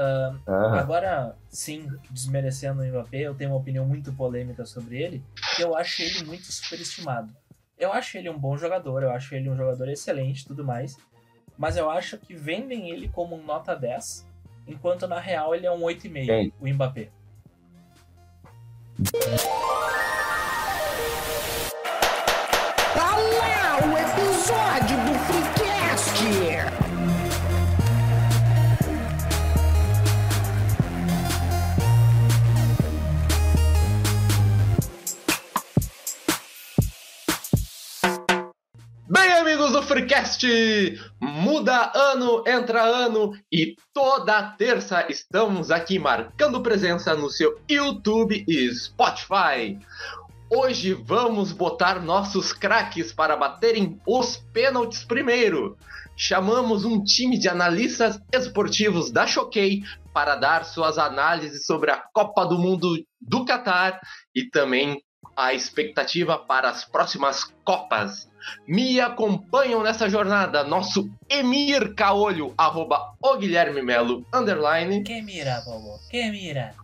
Uh, agora, sim, desmerecendo o Mbappé, eu tenho uma opinião muito polêmica sobre ele, que eu acho ele muito superestimado. Eu acho ele um bom jogador, eu acho ele um jogador excelente e tudo mais, mas eu acho que vendem ele como um nota 10, enquanto na real ele é um 8,5, o Mbappé. Muda ano, entra ano e toda terça estamos aqui marcando presença no seu YouTube e Spotify. Hoje vamos botar nossos craques para baterem os pênaltis primeiro. Chamamos um time de analistas esportivos da Choquei para dar suas análises sobre a Copa do Mundo do Catar e também a expectativa para as próximas Copas. Me acompanham nessa jornada nosso Emir Caolho, arroba o Guilherme Melo, underline. Quem mira, bobo? Quem mira?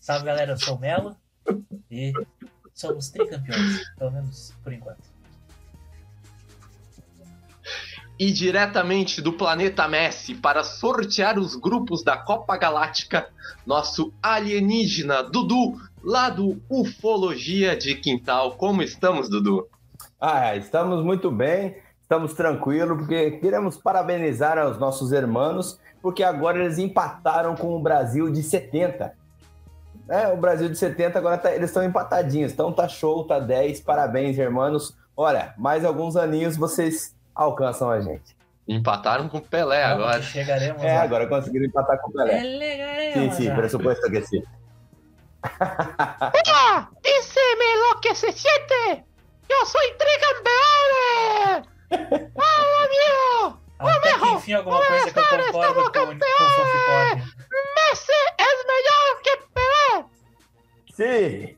Salve galera, eu sou o Melo e somos tricampeões, pelo menos por enquanto. E diretamente do planeta Messi para sortear os grupos da Copa Galáctica, nosso alienígena Dudu, lá do Ufologia de Quintal. Como estamos, Dudu? Ah, estamos muito bem, estamos tranquilos, porque queremos parabenizar aos nossos irmãos, porque agora eles empataram com o Brasil de 70. É, o Brasil de 70 agora tá, eles estão empatadinhos, então tá show, tá 10, parabéns, irmãos. Olha, mais alguns aninhos vocês alcançam a gente. Empataram com o Pelé agora. Chegaremos. É, agora conseguiram empatar com o Pelé. Pelé sim, sim, pressuposto que sim. ¡Hola! ¡Dice lo que se siente! Eu sou tricampeone! ¡Vamos, amigo! Até que enfim alguma coisa que eu concordo com, com o Messi é melhor que Pelé! Sim!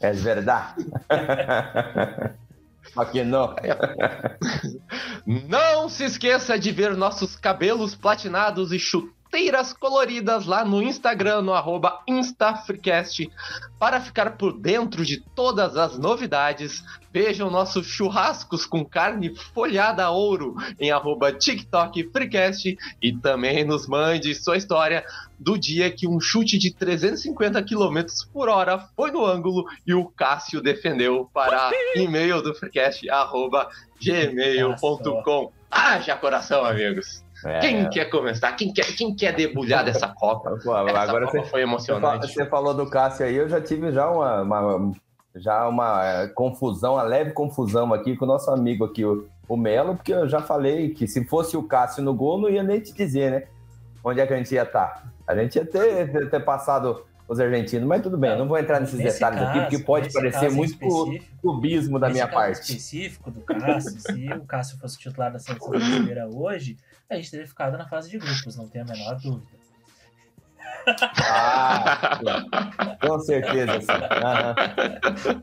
É verdade. Aqui não. Não se esqueça de ver nossos cabelos platinados e chutados chuteiras coloridas lá no Instagram, no arroba InstaFreecast. Para ficar por dentro de todas as novidades, vejam nossos churrascos com carne folhada a ouro em arroba TikTok Freecast e também nos mande sua história do dia que um chute de 350 km por hora foi no ângulo e o Cássio defendeu para e-mail do Freecast, arroba gmail.com. Haja coração, amigos! É. Quem quer começar? Quem quer, quem quer debulhar dessa Copa? Pô, agora Copa você, foi emocionante. Você falou do Cássio aí, eu já tive já uma, uma já uma é, confusão, uma leve confusão aqui com o nosso amigo aqui, o, o Melo, porque eu já falei que se fosse o Cássio no gol, não ia nem te dizer, né? Onde é que a gente ia estar? Tá. A gente ia ter, ter passado os argentinos, mas tudo bem, não vou entrar nesses nesse detalhes caso, aqui, porque pode parecer muito clubismo da minha parte. específico do Cássio, se o Cássio fosse titular da seleção brasileira hoje, a gente teria ficado na fase de grupos, não tenho a menor dúvida. Ah, com certeza, sim.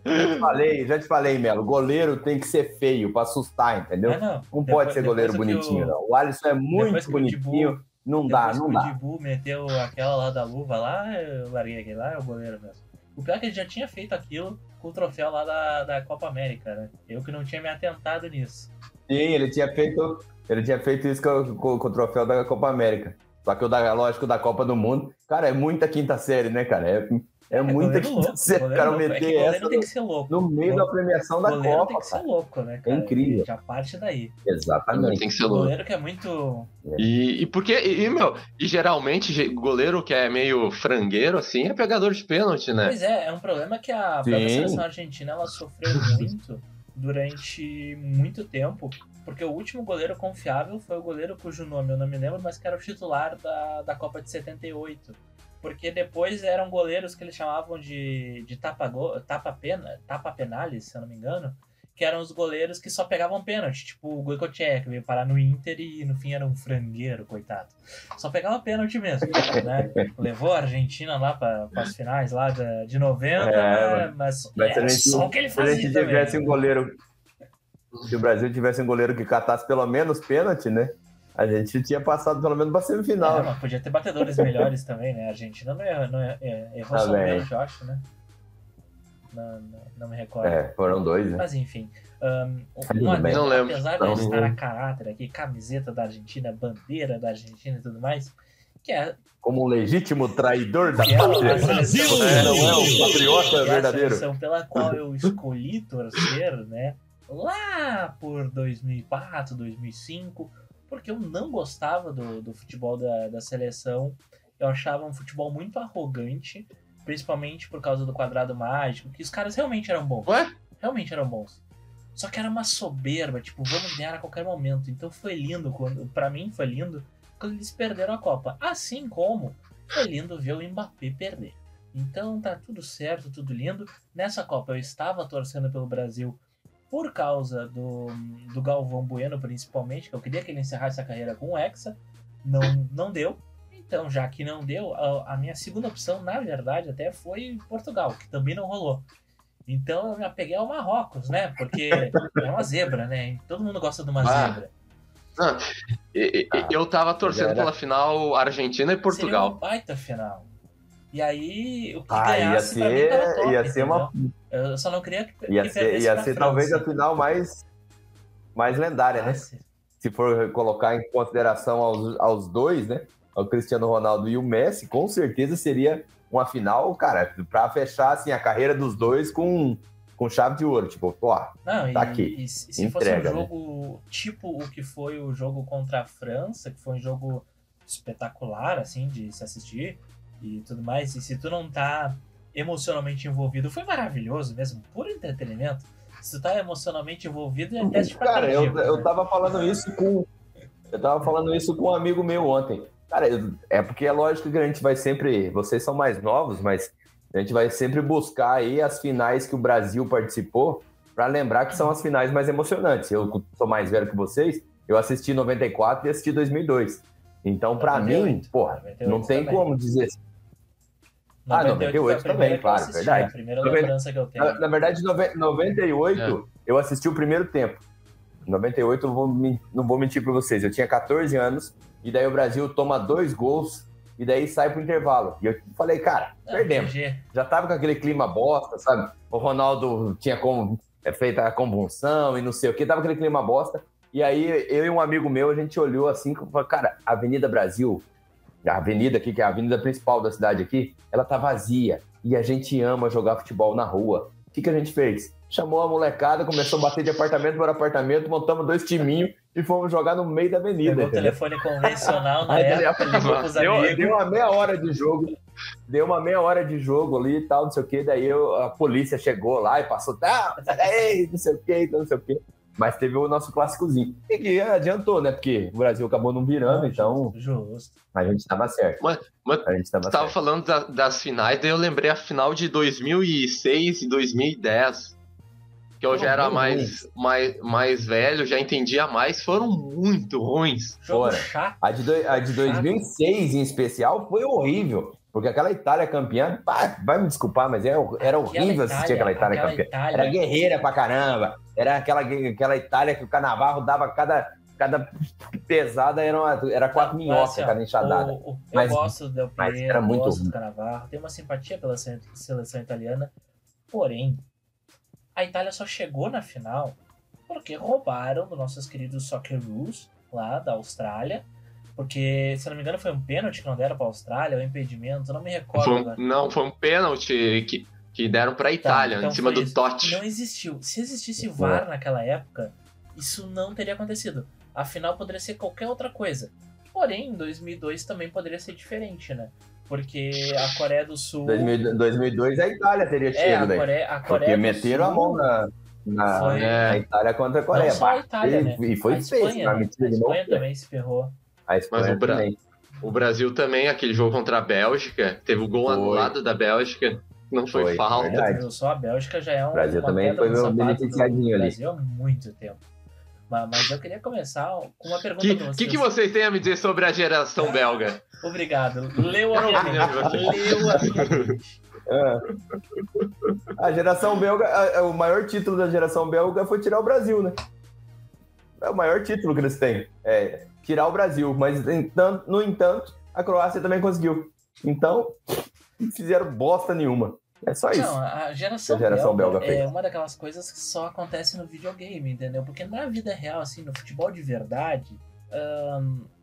Uhum. Já te falei, já te falei, Melo. Goleiro tem que ser feio para assustar, entendeu? É, não, não depois, pode ser goleiro bonitinho, o... não. O Alisson é muito bonitinho. Não dá, não dá. O Dibu meteu aquela lá da luva lá, eu larguei aquele lá, é o goleiro mesmo. O pior é que ele já tinha feito aquilo com o troféu lá da, da Copa América, né? Eu que não tinha me atentado nisso. Sim, ele tinha feito ele tinha feito isso com, com, com o troféu da Copa América. Só que o da, lógico, da Copa do Mundo. Cara, é muita quinta série, né, cara? É, é, é muita série. O cara meter é essa no, no, meio da premiação da Copa. Tem que ser louco, né, cara? É incrível. Já parte daí. Exatamente. Tem que ser louco. O goleiro que é muito. E, e porque, e, meu, e geralmente goleiro que é meio frangueiro, assim, é pegador de pênalti, né? Pois é, é um problema que a própria seleção argentina ela sofreu muito durante muito tempo porque o último goleiro confiável foi o goleiro cujo nome eu não me lembro, mas que era o titular da, da Copa de 78. Porque depois eram goleiros que eles chamavam de, de tapa, tapa, pena, tapa penales, se eu não me engano, que eram os goleiros que só pegavam pênalti, tipo o que veio parar no Inter e no fim era um frangueiro, coitado. Só pegava pênalti mesmo, né? Levou a Argentina lá para as finais lá de, de 90, é, mas, mas é, só o que ele fazia Se a gente tivesse um goleiro se o Brasil tivesse um goleiro que catasse pelo menos pênalti, né? A gente tinha passado pelo menos pra semifinal. É, podia ter batedores melhores também, né? A Argentina não, errou, não errou, errou Tá só eu acho, né? Não, não, não me recordo. É, foram dois, né? Mas enfim, um, um adendo, Não lembro. apesar Não. de estar a caráter aqui, camiseta da Argentina, bandeira da Argentina e tudo mais, que é, Como um legítimo traidor da que é pátria. a É, não é um patriota é a verdadeiro. seleção pela qual eu escolhi torcer, né? Lá por 2004, 2005, porque eu não gostava do, do futebol da, da seleção. Eu achava um futebol muito arrogante, principalmente por causa do quadrado mágico, que os caras realmente eram bons. Ué? Realmente eram bons. Só que era uma soberba, tipo, vamos ganhar a qualquer momento. Então foi lindo, quando, pra mim foi lindo, quando eles perderam a Copa. Assim como foi lindo ver o Mbappé perder. Então tá tudo certo, tudo lindo. Nessa Copa eu estava torcendo pelo Brasil por causa do, do Galvão Bueno, principalmente, que eu queria que ele encerrasse a carreira com o Hexa. Não, não deu. Então, já que não deu, a, a minha segunda opção, na verdade, até foi Portugal, que também não rolou. Então eu me apeguei ao Marrocos, né? Porque é uma zebra, né? Todo mundo gosta de uma Ah, zebra. Ah, eu tava torcendo pela final Argentina e Seria Portugal. uma baita final. E aí, o que Ah, ia ganhasse pra mim ser, top, ia ser uma. Eu só não queria que, Ia que ser, ia ser França. talvez a final mais, mais lendária, né? Ah, se- Se for colocar em consideração aos, aos dois, né? O Cristiano Ronaldo e o Messi, com certeza seria uma final, cara, pra fechar assim, a carreira dos dois com, com chave de ouro. Tipo, pô, Não, Tá e, aqui. e se Entrega, fosse né? um jogo tipo o que foi o jogo contra a França, que foi um jogo espetacular, assim, de se assistir e tudo mais, e se tu não tá emocionalmente envolvido, foi maravilhoso mesmo, puro entretenimento. Se tu tá emocionalmente envolvido, é teste pra Cara, eu, eu né? tava falando isso com. Eu tava falando isso com um amigo meu ontem. Cara, é porque é lógico que a gente vai sempre. Vocês são mais novos, mas a gente vai sempre buscar aí as finais que o Brasil participou para lembrar que são as finais mais emocionantes. Eu sou mais velho que vocês, eu assisti 94 e assisti 2002. Então, para mim, 98, porra, 98 não tem também. como dizer. Ah, 98 foi a 98 primeira também, claro, assisti, verdade. A primeira Noventa- lembrança que eu tenho. Na, na verdade, nove- 98, É. eu assisti o primeiro tempo. 98, eu vou não vou mentir pra vocês. Eu tinha 14 anos, e daí o Brasil toma dois gols, e daí sai pro intervalo. E eu falei, cara, Ah, perdemos. Já tava com aquele clima bosta, sabe? O Ronaldo tinha como, é, feito a convulsão e não sei o que, tava aquele clima bosta. E aí, eu e um amigo meu, a gente olhou assim e falou, cara, a Avenida Brasil, a avenida aqui, que é a avenida principal da cidade aqui, ela tá vazia. E a gente ama jogar futebol na rua. O que, que a gente fez? Chamou a molecada, começou a bater de apartamento por apartamento, montamos dois timinhos e fomos jogar no meio da avenida. Pegou o telefone convencional na época, ligou pros Deu, amigos. deu uma meia hora de jogo. Deu uma meia hora de jogo ali e tal, não sei o que. Daí eu- a polícia chegou lá e passou, tá, não sei o que, não sei o que. Mas teve o nosso clássicozinho. E que adiantou, né? Porque o Brasil acabou não virando, então Justo. a gente tava certo. Mas- mas a gente tava Você tava falando da- das finais, daí eu lembrei a final de 2006 e 2010. Que eu já era mais, mais, mais velho, já entendia mais, foram muito ruins. Fora. chato. A de, do- a de 2006 em especial foi horrível. Porque aquela Itália campeã, pá, vai me desculpar, mas era, era horrível assistir aquela Itália campeã. Itália, Era guerreira pra caramba. Era aquela, aquela Itália que o Canavarro dava cada, cada pesada, era, uma, era quatro minhocas, assim, cada enxadada. o- o- Mas- eu gosto do era muito gosto do ruim. Cannavaro, tenho uma simpatia pela se- seleção italiana, porém, a Itália só chegou na final porque roubaram dos nossos queridos Socceroos, lá da Austrália, porque, se não me engano, foi um pênalti que não deram pra Austrália, ou um impedimento, eu não me recordo Foi um- agora. não, foi um pênalti que, que deram pra Itália, então em cima do isso. Totti. Não existiu. Se existisse VAR naquela época, isso não teria acontecido. Afinal, poderia ser qualquer outra coisa. Porém, em 2002 também poderia ser diferente, né? Porque a Coreia do Sul. 2000 2002 a Itália teria é, chego, a velho. Coreia, a Porque Coreia do meteram a Sul, mão na, na, Foi- na Itália contra a Coreia. Não só a Itália, e, né? e foi a feio, Espanha, né? a. Espanha também se ferrou. A Espanha Mas o Bra- também. O Brasil também, aquele jogo contra a Bélgica, teve o gol Foi. anulado da Bélgica, não foi, Foi, falta. verdade. Só a Bélgica já é um. O Brasil uma também foi do beneficiadinho ali. Brasil há muito tempo. Mas, mas eu queria começar com uma pergunta O pra que, vocês. que, que vocês têm a me dizer sobre a geração belga? Obrigado. Leu a minha. Leu a minha. É. A geração belga, a- a- o maior título da geração belga foi tirar o Brasil, né? É o maior título que eles têm. É tirar o Brasil. Mas, no entanto, a Croácia também conseguiu. Então, não fizeram bosta nenhuma. É só isso. Não, a geração, a geração belga, belga é uma daquelas coisas que só acontece no videogame, entendeu? Porque na vida real, assim, no futebol de verdade,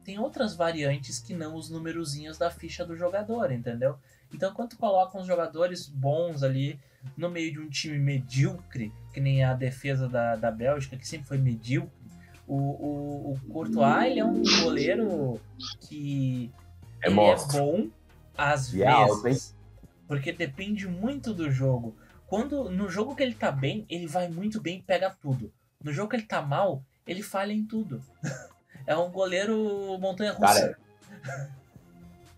tem outras variantes que não os numerozinhos da ficha do jogador, entendeu? Então, quando tu coloca uns jogadores bons ali no meio de um time medíocre, que nem a defesa da, da Bélgica, que sempre foi medíocre, o, o, o Courtois, ele é um goleiro que é, ele é bom às e é vezes, porque depende muito do jogo. Quando no jogo que ele tá bem, ele vai muito bem e pega tudo. No jogo que ele tá mal, ele falha em tudo. é um goleiro montanha-russa.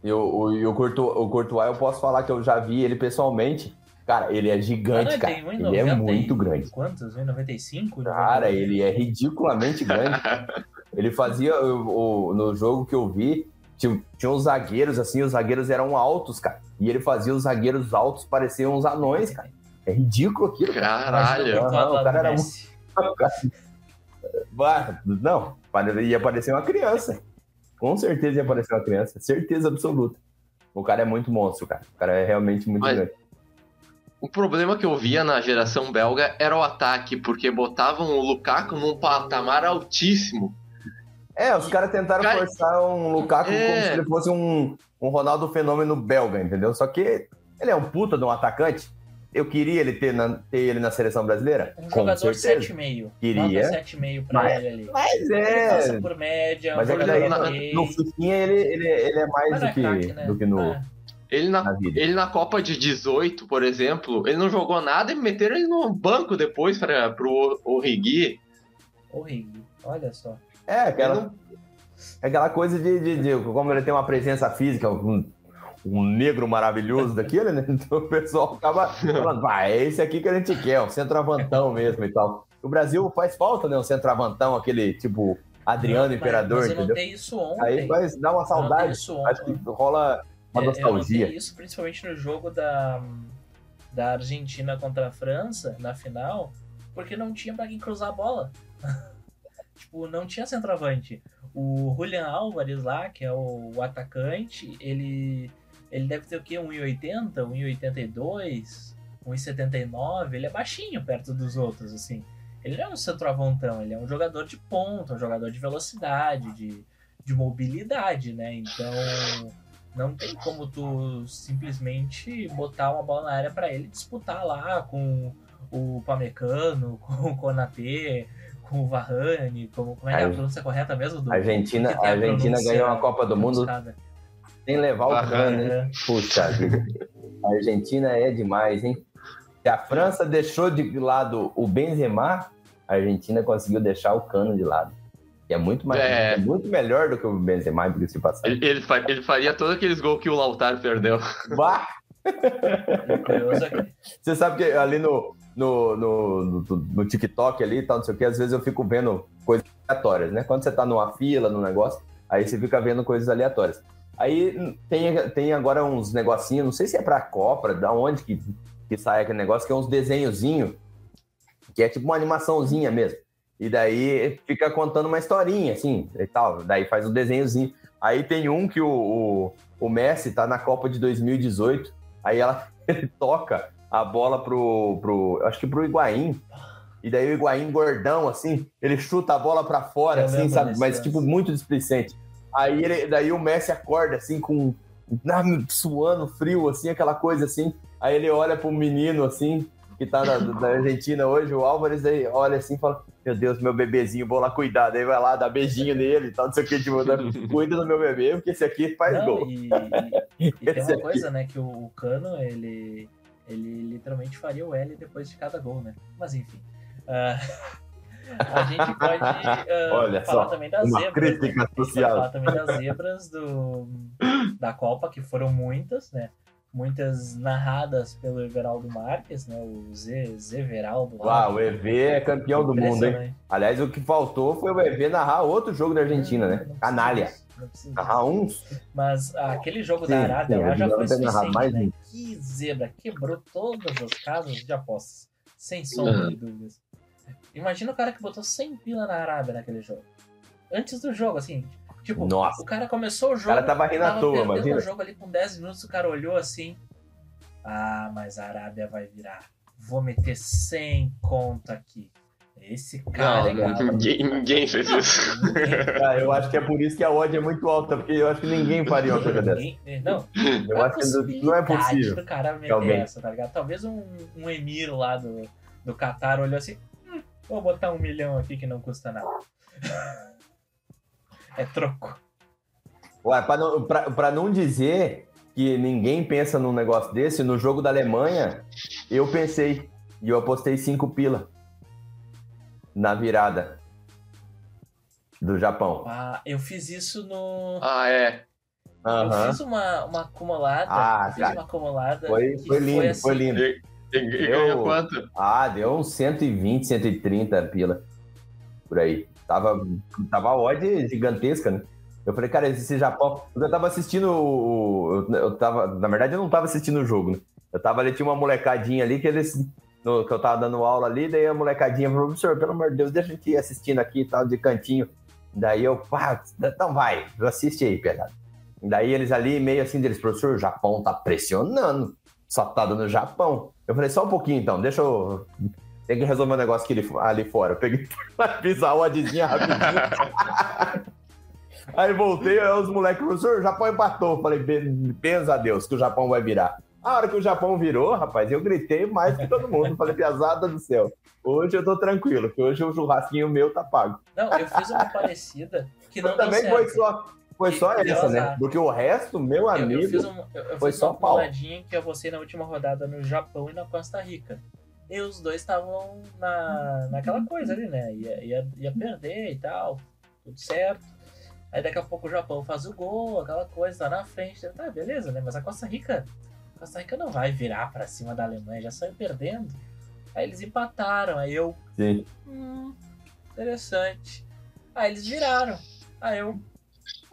E o, o, e o, Courtois, o Courtois, eu posso falar que eu já vi ele pessoalmente. Cara, ele é gigante, cara. Ele, ele é muito grande. Quantos? 1,95? Cara, ele é ridiculamente grande. ele fazia o, o, no jogo que eu vi, tinha, tinha uns zagueiros assim, os zagueiros eram altos, cara. E ele fazia os zagueiros altos pareciam uns anões, cara. É ridículo aquilo. Caralho. Não, o cara era muito. Não, ia parecer uma criança. Com certeza ia parecer uma criança. Certeza absoluta. O cara é muito monstro, cara. O cara é realmente muito Mas... grande. O problema que eu via na geração belga era o ataque, porque botavam o Lukaku num patamar altíssimo. É, os caras tentaram cara... forçar um Lukaku é... como se ele fosse um, um Ronaldo Fenômeno belga, entendeu? Só que ele é um puta de um atacante eu queria ele ter, na, ter ele na seleção brasileira? Um jogador 7,5. Queria. 7,5 pra mas, ele ali. Mas é. Ele por média. Mas é que daí, no, no Fifinha ele, ele, ele é mais do que, né? do que no. Ah. Ele na, na ele na Copa de 18, por exemplo, ele não jogou nada e meteram ele no banco depois para pro Origi. Origi, olha só. É, aquela, não... aquela coisa de, de, de, como ele tem uma presença física, um, um negro maravilhoso daquele, né? Então o pessoal acaba falando, ah, é esse aqui que a gente quer, um centroavantão mesmo e tal. O Brasil faz falta, né? Um centroavantão, aquele tipo Adriano não, Imperador, mas eu entendeu? isso ontem. Aí faz, dá uma saudade. Acho que rola uma é, nostalgia. Eu isso principalmente no jogo da, da Argentina contra a França, na final, porque não tinha pra quem cruzar a bola. tipo, não tinha centroavante. O Julian Álvares lá, que é o, o atacante, ele ele deve ter o quê? 1,80, 1,82, 1,79. Ele é baixinho perto dos outros, assim. Ele não é um centroavantão, ele é um jogador de ponta, um jogador de velocidade, de, de mobilidade, né? Então não tem como tu simplesmente botar uma bola na área para ele disputar lá com o Pamecano, com o Konatê, com o Varane, com, como é, é a pronúncia correta mesmo? Do, a Argentina, a Argentina ganhou a Copa do Mundo buscada. Sem levar o cano, hein? Puxa vida. A Argentina é demais, hein? Se a França deixou de lado o Benzema, a Argentina conseguiu deixar o cano de lado. E é muito, mais, é... é muito melhor do que o Benzema, porque se passar. Ele, ele, ele, faria todos aqueles gols que o Lautaro perdeu. Bah! Você sabe que ali no, no, no, no, no TikTok ali e tal, não sei o que, às vezes eu fico vendo coisas aleatórias, né? Quando você tá numa fila, num negócio, aí você fica vendo coisas aleatórias. Aí tem, tem agora uns negocinhos, não sei se é pra Copa, da onde que, que sai aquele negócio, que é uns desenhozinho, que é tipo uma animaçãozinha mesmo. E daí fica contando uma historinha, assim, e tal. Daí faz um desenhozinho. Aí tem um que o, o, o Messi tá na Copa de 2018, aí ela, ele toca a bola pro, pro, acho que pro Higuaín, e daí o Higuaín gordão, assim, ele chuta a bola para fora, Eu assim, sabe? Mas, tipo, muito displicente. Aí ele, daí o Messi acorda assim com suando frio, assim, aquela coisa assim. Aí ele olha pro menino assim, que tá na, da Argentina hoje, o Álvares, aí olha assim e fala: Meu Deus, meu bebezinho, vou lá cuidar. Daí vai lá, dá beijinho nele e tal, não sei o que, tipo, cuida do meu bebê, porque esse aqui faz não, gol. E, e, e tem uma coisa, né, que o, Cano, ele, ele literalmente faria o L depois de cada gol, né? Mas enfim. Uh... A gente pode uh, Olha falar só, também das zebras. Crítica né? social. falar também das zebras do, da Copa, que foram muitas, né? Muitas narradas pelo Everaldo Marques, né? O Z, Zeraldo. Ah, o EV é campeão do mundo, hein? Aliás, o que faltou foi o EV narrar outro jogo da Argentina, né? Canalha. Narrar uns. Mas aquele jogo sim, da Arábia sim, lá já foi suficiente, né? Que zebra, quebrou todas as casas de apostas. Sem sombra de dúvidas. Imagina o cara que botou 100 pila na Arábia naquele jogo. Antes do jogo, assim. Tipo, Nossa. o cara começou o O jogo. cara tava rindo à tava toa, perdendo imagina. o jogo ali com 10 minutos, o cara olhou assim. Ah, mas a Arábia vai virar. Vou meter 100 conto aqui. Esse cara Não, é ninguém, ninguém fez isso. Ah, eu acho que é por isso que a odd é muito alta, porque eu acho que ninguém faria uma coisa dessa. Ninguém- Não, Eu acho que não- é possível. do cara meter essa, tá ligado? Talvez um, um emir lá do, do Qatar olhou assim, "Hum, vou botar um milhão aqui que não custa nada. é troco. Ué, pra não, pra, pra não dizer que ninguém pensa num negócio desse, no jogo da Alemanha, eu pensei. E eu apostei 5 pila na virada do Japão. Ah, eu fiz isso no. Ah, é. Eu Aham. fiz uma, uma acumulada. Ah, eu fiz cara. uma acumulada. Foi, foi lindo, assim, foi lindo. E, e- e Eu- ganhou quanto? Ah, deu uns 120, 130 pila. Por aí. Tava, tava a gigantesca, né? Eu falei, cara, esse Japão. Eu tava assistindo. Eu, tava. Na verdade, eu não tava assistindo o jogo, né? Eu tava ali, tinha uma molecadinha ali que eles. no- que eu tava dando aula ali, daí a molecadinha falou, professor, pelo amor de Deus, deixa a gente ir assistindo aqui e tal, de cantinho. Daí eu, pá, então vai, assiste aí, pesado. Daí eles ali, meio assim, deles, professor, o Japão tá pressionando. Só tá dando Japão. Eu falei, só um pouquinho então, deixa eu. Tem que resolver um negócio aqui ali, ali fora. Eu peguei fiz a oddzinha rapidinho. aí voltei, aí os moleques, professor, o Japão empatou. Eu Falei, "Ben- benza a Deus, que o Japão vai virar. A hora que o Japão virou, rapaz, eu gritei mais que todo mundo. Falei, piazada do céu. Hoje eu tô tranquilo, que hoje o churrasquinho meu tá pago. Não, eu fiz uma parecida que não Mas também deu foi certo. só, foi só essa, né? Porque o resto, meu Eu, amigo. eu fiz, um, eu, eu foi fiz só uma pau. puladinha que eu postei na última rodada no Japão e na Costa Rica. E os dois estavam na, naquela coisa ali, né? Ia, ia, ia perder e tal, tudo certo. Aí daqui a pouco o Japão faz o gol, aquela coisa, tá na frente. Tá, beleza, né? Mas a Costa Rica, a Costa Rica não vai virar pra cima da Alemanha, já saiu perdendo. Aí eles empataram, aí eu, Sim. hum, interessante. Aí eles viraram. Aí eu,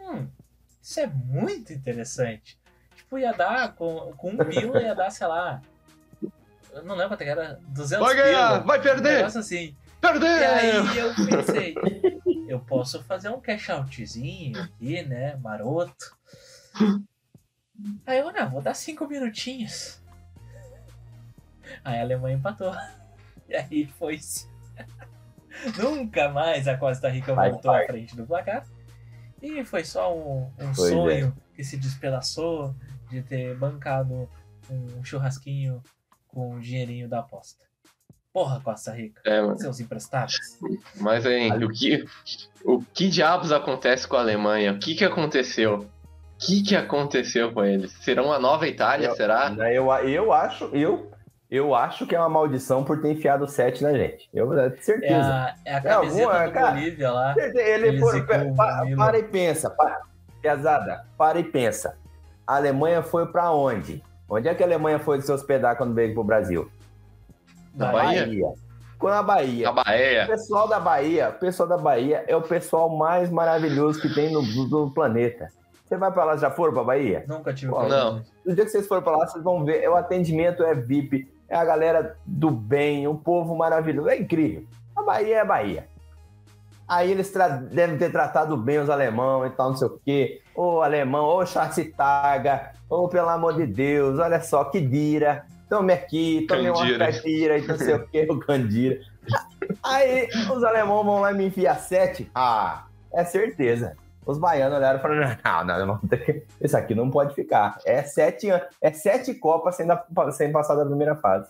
hum, isso é muito interessante. Tipo, ia dar, com, com um pila ia dar, sei lá, eu não lembro quanto que era, 200 Vai ganhar, pila. vai Um perder, negócio assim. E aí eu pensei, eu posso fazer um cash outzinho aqui, né, maroto. Aí eu, não, vou dar cinco minutinhos. Aí a Alemanha empatou. E aí foi-se. Nunca mais a Costa Rica Vai, voltou à vai. frente do placar. E foi só um, um Pois é. sonho que se despedaçou de ter bancado um churrasquinho com o dinheirinho da aposta. Porra, Costa Rica, É, mano. seus emprestados. Mas, hein, o que, o que diabos acontece com a Alemanha? O que que aconteceu? O que que aconteceu com eles? Serão uma nova Itália, Eu- será? Né, Eu, eu acho, eu, eu acho que é uma maldição por ter enfiado o 7 na gente. Eu é, É certeza. a, é a camiseta alguma, do cara? Bolívia lá. Ele Eles foi, pa- para e pensa, para, pesada, para e pensa. A Alemanha foi pra onde? Onde é que a Alemanha foi se hospedar quando veio pro Brasil? Na Bahia? Ficou na Bahia. A O Bahia. pessoal da Bahia, o pessoal da Bahia é o pessoal mais maravilhoso que tem no, no planeta. Você vai pra lá, já foram pra Bahia? Nunca tive Pô, oportunidade. No dia que vocês forem pra lá, vocês vão ver. é O atendimento é VIP, é a galera do bem, um povo maravilhoso. É incrível. A Bahia é a Bahia. Aí eles devem ter tratado bem os alemão e tal, não sei o quê. Ô alemão, ô Chacitaga, ô pelo amor de Deus, olha só, que dira. Tome aqui, tome uma caipira e não sei o quê, o Candira. Aí os alemão vão lá e me enfiar sete. Ah, é certeza. Os baianos olharam e falaram: não, não, não, isso aqui não pode ficar. É sete, é sete Copas sem, da- sem passar da primeira fase.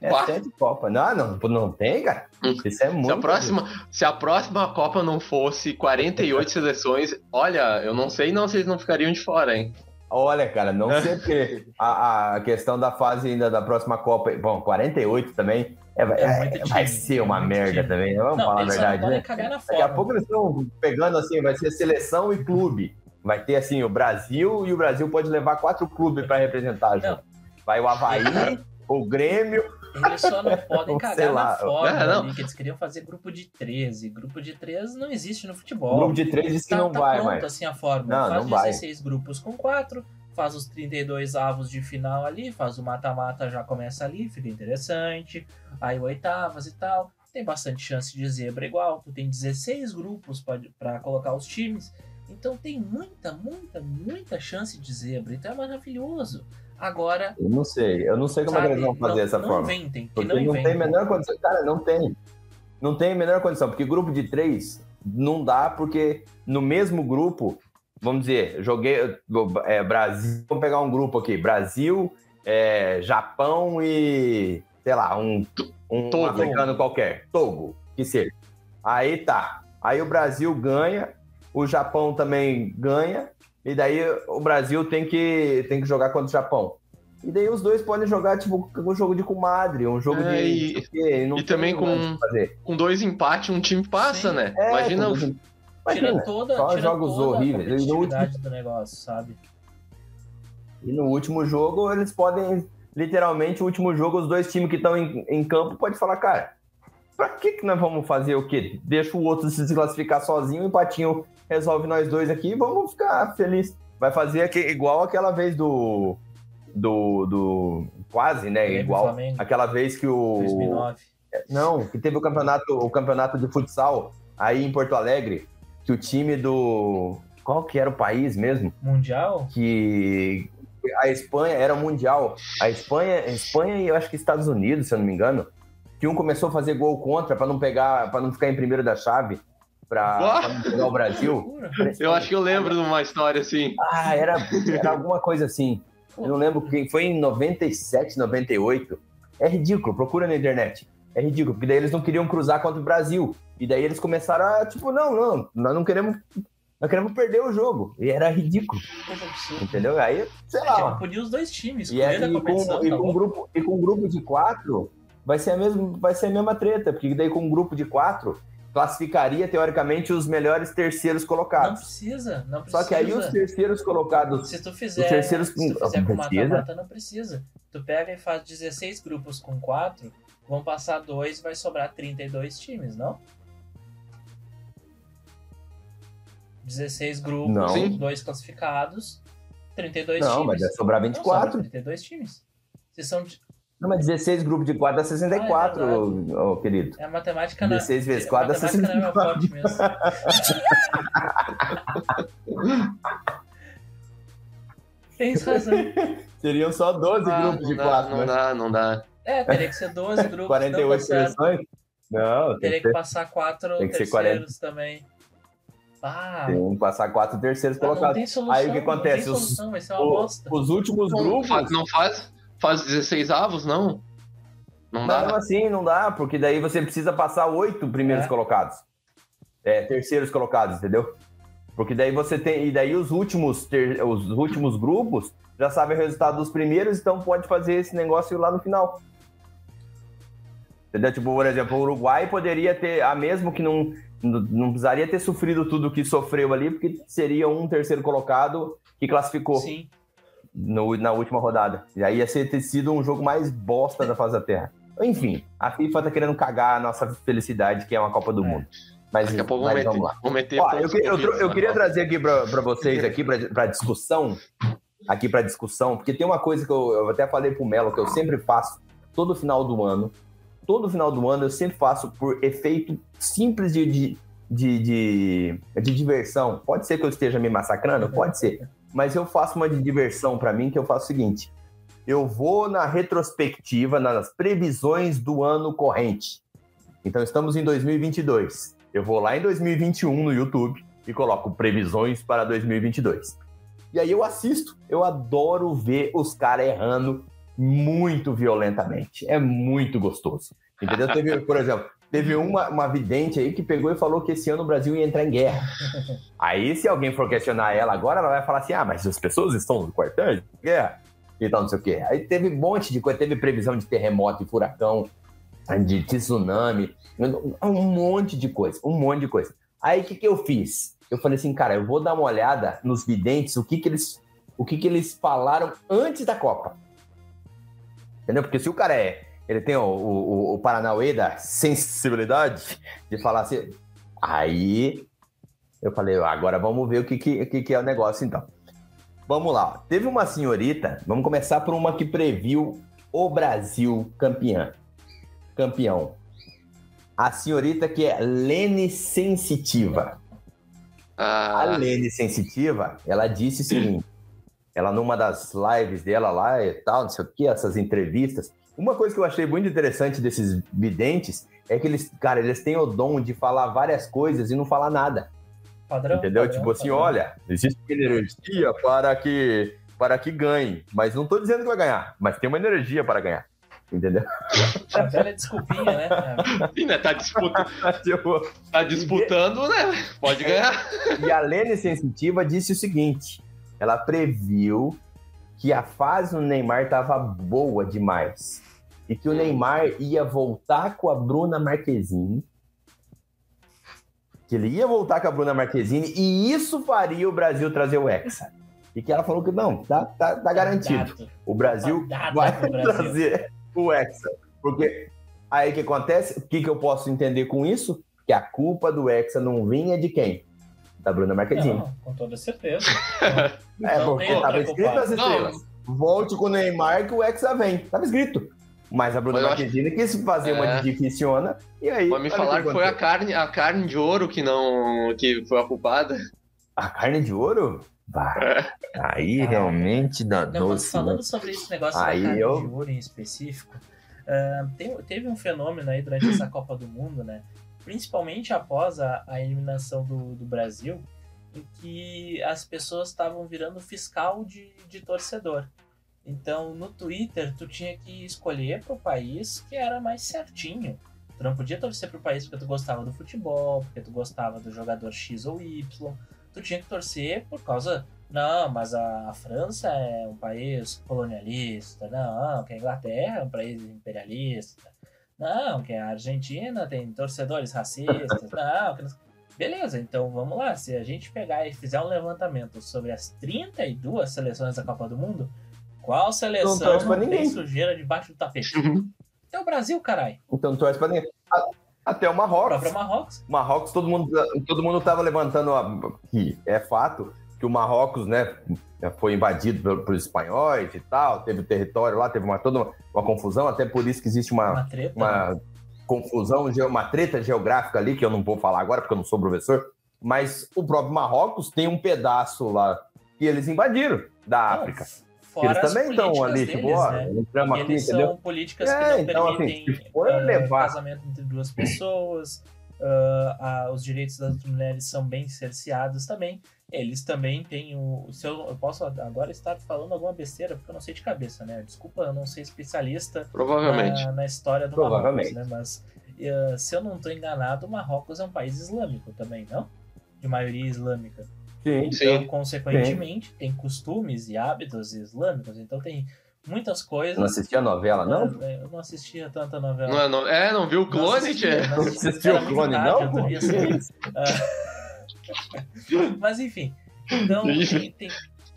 É Pá. sete Copas. Não, não, não tem, cara. Isso é muito. Se a, próxima, se a próxima Copa não fosse 48 seleções, olha, eu não sei não se eles não ficariam de fora, hein? Olha, cara, não sei porque a, a questão da fase ainda da próxima Copa. Bom, 48 também. É, vai- É muito é, vai ser uma é merda time. também. né? Vamos Não, falar a verdade, né? cagar na Daqui a pouco eles estão pegando assim, vai ser seleção e clube. Vai ter assim o Brasil e o Brasil pode levar quatro clubes para representar junto. Vai o Havaí, o Grêmio. Eles só não podem Sei cagar lá. na forma É, não. ali, que eles queriam fazer grupo de 13. Grupo de 13 não existe no futebol. grupo de três diz que tá, não tá vai pronto assim a forma. Não, faz não vai. 16 grupos com 4, faz os 32 avos de final ali, faz o mata-mata, já começa ali, fica interessante. Aí oitavas e tal. tem bastante chance de zebra igual. Tu tem 16 grupos para colocar os times. Então tem muita, muita, muita chance de zebra. Então é maravilhoso. Agora. Eu não sei, eu não sei como sabe, é que eles vão fazer não, dessa não forma. Inventem, porque não, não tem a menor condição. Cara, não tem. Não tem a menor condição, porque grupo de três não dá, porque no mesmo grupo, vamos dizer, joguei é, Brasil. Vamos pegar um grupo aqui: Brasil, é, Japão e. sei lá, um, um Togo. africano qualquer. Togo, que seja. Aí tá. Aí o Brasil ganha, o Japão também ganha, e daí o Brasil tem que, tem que jogar contra o Japão. E daí os dois podem jogar, tipo, um jogo de comadre, um jogo é, de. E, e também com, com dois empates, um time passa, Sim. né? É, Imagina. Com... Imagina, tira toda, só tira jogos toda horríveis. A último... do negócio, sabe? E no último jogo, eles podem. Literalmente, o último jogo, os dois times que estão em, em campo podem falar, cara, pra que, que nós vamos fazer o quê? Deixa o outro se desclassificar sozinho, o empatinho resolve nós dois aqui e vamos ficar felizes. Vai fazer aqui, igual aquela vez do. Do. do quase, né? Igual aquela vez que o. 2009. Não, que teve o campeonato, o campeonato de futsal aí em Porto Alegre, que o time do. Qual que era o país mesmo? Mundial? Que a Espanha era mundial. A Espanha, a Espanha e eu acho que Estados Unidos, se eu não me engano, que um começou a fazer gol contra para não pegar, para não ficar em primeiro da chave para pegar o Brasil. Eu acho que eu lembro de uma história assim. Ah, era, era alguma coisa assim. Eu não lembro quem foi em 97, 98. É ridículo, procura na internet. É ridículo, porque daí eles não queriam cruzar contra o Brasil. E daí eles começaram a, tipo, não, não, nós não queremos. Nós queremos perder o jogo. E era ridículo. Entendeu? Aí, sei lá. Podia os dois times. E, é, e, com, e, com um grupo, e com um grupo de quatro, vai ser, a mesma, vai ser a mesma treta. Porque daí com um grupo de quatro, classificaria, teoricamente, os melhores terceiros colocados. Não precisa, não precisa. Só que aí os terceiros colocados. Se tu fizer, os terceiros, se tu fizer com mata-mata, não precisa. Tu pega e faz 16 grupos com 4, vão passar dois vai sobrar 32 times, não? 16 grupos, não. dois classificados, 32 não, times. Não, mas vai sobrar 24. Não, sobra 32 times. Se são não, mas 16 grupos de 4 dá 64, ah, é oh, querido. É a matemática 16 vezes 4 dá 64. Não é forte mesmo. Tens razão. Seriam só 12 ah, grupos de 4. Não né? dá, não dá. É, teria que ser 12 grupos. 48 seleções? Não, teria que, que passar 4 tem que terceiros ser 40. também. Ah, tem que passar 4 terceiros colocados. Solução, Aí o que acontece? Solução, os, os, os, últimos não, grupos. Faz, não faz? Faz 16 avos, não? Não dá? Não, assim, não dá, porque daí você precisa passar oito primeiros é. colocados. É, terceiros colocados, entendeu? Porque daí você tem. E daí os últimos, ter, os últimos grupos já sabem o resultado dos primeiros, então pode fazer esse negócio lá no final. Entendeu? Tipo, por exemplo, o Uruguai poderia ter, a mesmo que não, não precisaria ter sofrido tudo que sofreu ali, porque seria um terceiro colocado que classificou. Sim no, na última rodada. E aí ia ser, ter sido um jogo mais bosta da fase da Terra. Enfim, a FIFA tá querendo cagar a nossa felicidade, que é uma Copa do é. Mundo. Mas, Daqui a pouco mas vamos lá. Vou meter Ó, eu, eu, eu, eu queria trazer aqui para vocês, aqui para discussão, aqui para discussão, porque tem uma coisa que eu, eu até falei pro Melo, que eu sempre faço todo final do ano. Todo final do ano eu sempre faço por efeito simples de, de, de, de, de diversão. Pode ser que eu esteja me massacrando? Pode ser mas eu faço uma de diversão para mim, que eu faço o seguinte: eu vou na retrospectiva, nas previsões do ano corrente. Então estamos em 2022. Eu vou lá em 2021 no YouTube e coloco previsões para 2022. E aí eu assisto. Eu adoro ver os caras errando muito violentamente. É muito gostoso. Entendeu? Teve, por exemplo, Teve uma, uma vidente aí que pegou e falou que esse ano o Brasil ia entrar em guerra. Aí, se alguém for questionar ela agora, ela vai falar assim: ah, mas as pessoas estão no quartel de guerra e tal, não sei o quê. Aí teve um monte de coisa, teve previsão de terremoto e furacão, de tsunami, um monte de coisa, um monte de coisa. Aí o que, que eu fiz? Eu falei assim, cara, eu vou dar uma olhada nos videntes, o que, que eles. O que, que eles falaram antes da Copa. Entendeu? Porque se o cara é ele tem o, o, o Paranauê da sensibilidade de falar assim. Aí eu falei, agora vamos ver o que, que, que é o negócio então. Vamos lá. Teve uma senhorita, vamos começar por uma que previu o Brasil campeão. Campeão. A senhorita que é Lene Sensitiva. Ah, A Lene Sensitiva, ela disse o seguinte: ela numa das lives dela lá e tal, não sei o que, essas entrevistas. Uma coisa que eu achei muito interessante desses videntes é que eles, cara, eles têm o dom de falar várias coisas e não falar nada. Padrão. Entendeu? padrão, tipo assim, padrão. olha, existe uma energia para que para que ganhe, mas não tô dizendo que vai ganhar, mas tem uma energia para ganhar. Entendeu? A velha desculpinha, né? sim, né? Tá, disputa- Tipo, tá disputando, né? Pode ganhar. E a Lene Sensitiva disse o seguinte: ela previu que a fase do Neymar estava boa demais e que o Neymar ia voltar com a Bruna Marquezine. Que ele ia voltar com a Bruna Marquezine e isso faria o Brasil trazer o Hexa. E que ela falou que não, tá, tá, tá garantido. Dado. O Brasil Dado vai Brasil. trazer o Hexa. Porque aí o que acontece? O que, que eu posso entender com isso? Que a culpa do Hexa não vinha de quem? Da Bruna Marquezine. Não, com toda certeza. É, Não porque tava outra escrito nas culpada. estrelas. Volte com o Neymar que o Hexa vem. Tava escrito. Mas a Bruna acho- Marquezine quis fazer uma É. de ficciona. E aí. Mas me falaram que foi a carne, a carne de ouro que não. que foi a culpada. A carne de ouro? Bah, aí Ah. realmente Não, mas danou-se. falando né? sobre esse negócio Aí da carne eu- de ouro em específico, ah, tem- teve um fenômeno aí durante essa Copa do Mundo, né? Principalmente após a, a eliminação do, do Brasil, em que as pessoas estavam virando fiscal de, de torcedor. Então, no Twitter, tu tinha que escolher pro país que era mais certinho. Tu não podia torcer pro país porque tu gostava do futebol, porque tu gostava do jogador X ou Y. Tu tinha que torcer por causa não, mas a, a França é um país colonialista. Não, que a Inglaterra é um país imperialista. Não, que a Argentina tem torcedores racistas. Não, que... Beleza, então vamos lá. Se a gente pegar e fizer um levantamento sobre as 32 seleções da Copa do Mundo, qual seleção não tem ninguém. sujeira debaixo do tapete? Uhum. É o Brasil, caralho. Então não torce pra ninguém. Até o O Marrocos. próprio Marrocos. Marrocos, todo mundo, todo mundo tava levantando a, que é fato que o Marrocos, né, foi invadido pelo- pelos espanhóis e tal, teve território lá, teve uma, toda uma, uma confusão, até por isso que existe uma, Uma treta. uma confusão, ge- uma treta geográfica ali, que eu não vou falar agora porque eu não sou professor, mas o próprio Marrocos tem um pedaço lá que eles invadiram da África. Fora eles também estão ali, deles, tipo, ó, né? entramos aqui, eles entendeu? são políticas É, que não então, assim, permitem se for ah, levar- casamento entre duas pessoas, ah, ah, os direitos das mulheres são bem cerceados também. Eles também têm o. Se eu, eu posso agora estar falando alguma besteira, porque eu não sei de cabeça, né? Desculpa, eu não ser especialista Provavelmente. na, na história do Provavelmente. Marrocos, né? Mas ah, se eu não estou enganado, o Marrocos é um país islâmico também, não? De maioria islâmica. Sim, Sim. Então, consequentemente, tem costumes e hábitos islâmicos. Então, tem muitas coisas. não assistia a novela, não? É, Eu não assistia tanta novela. Não é, não, é, não viu o Não clone, tchê? não Não assistia. o clone, não? eu dormia Mas enfim. Então, tem, tem,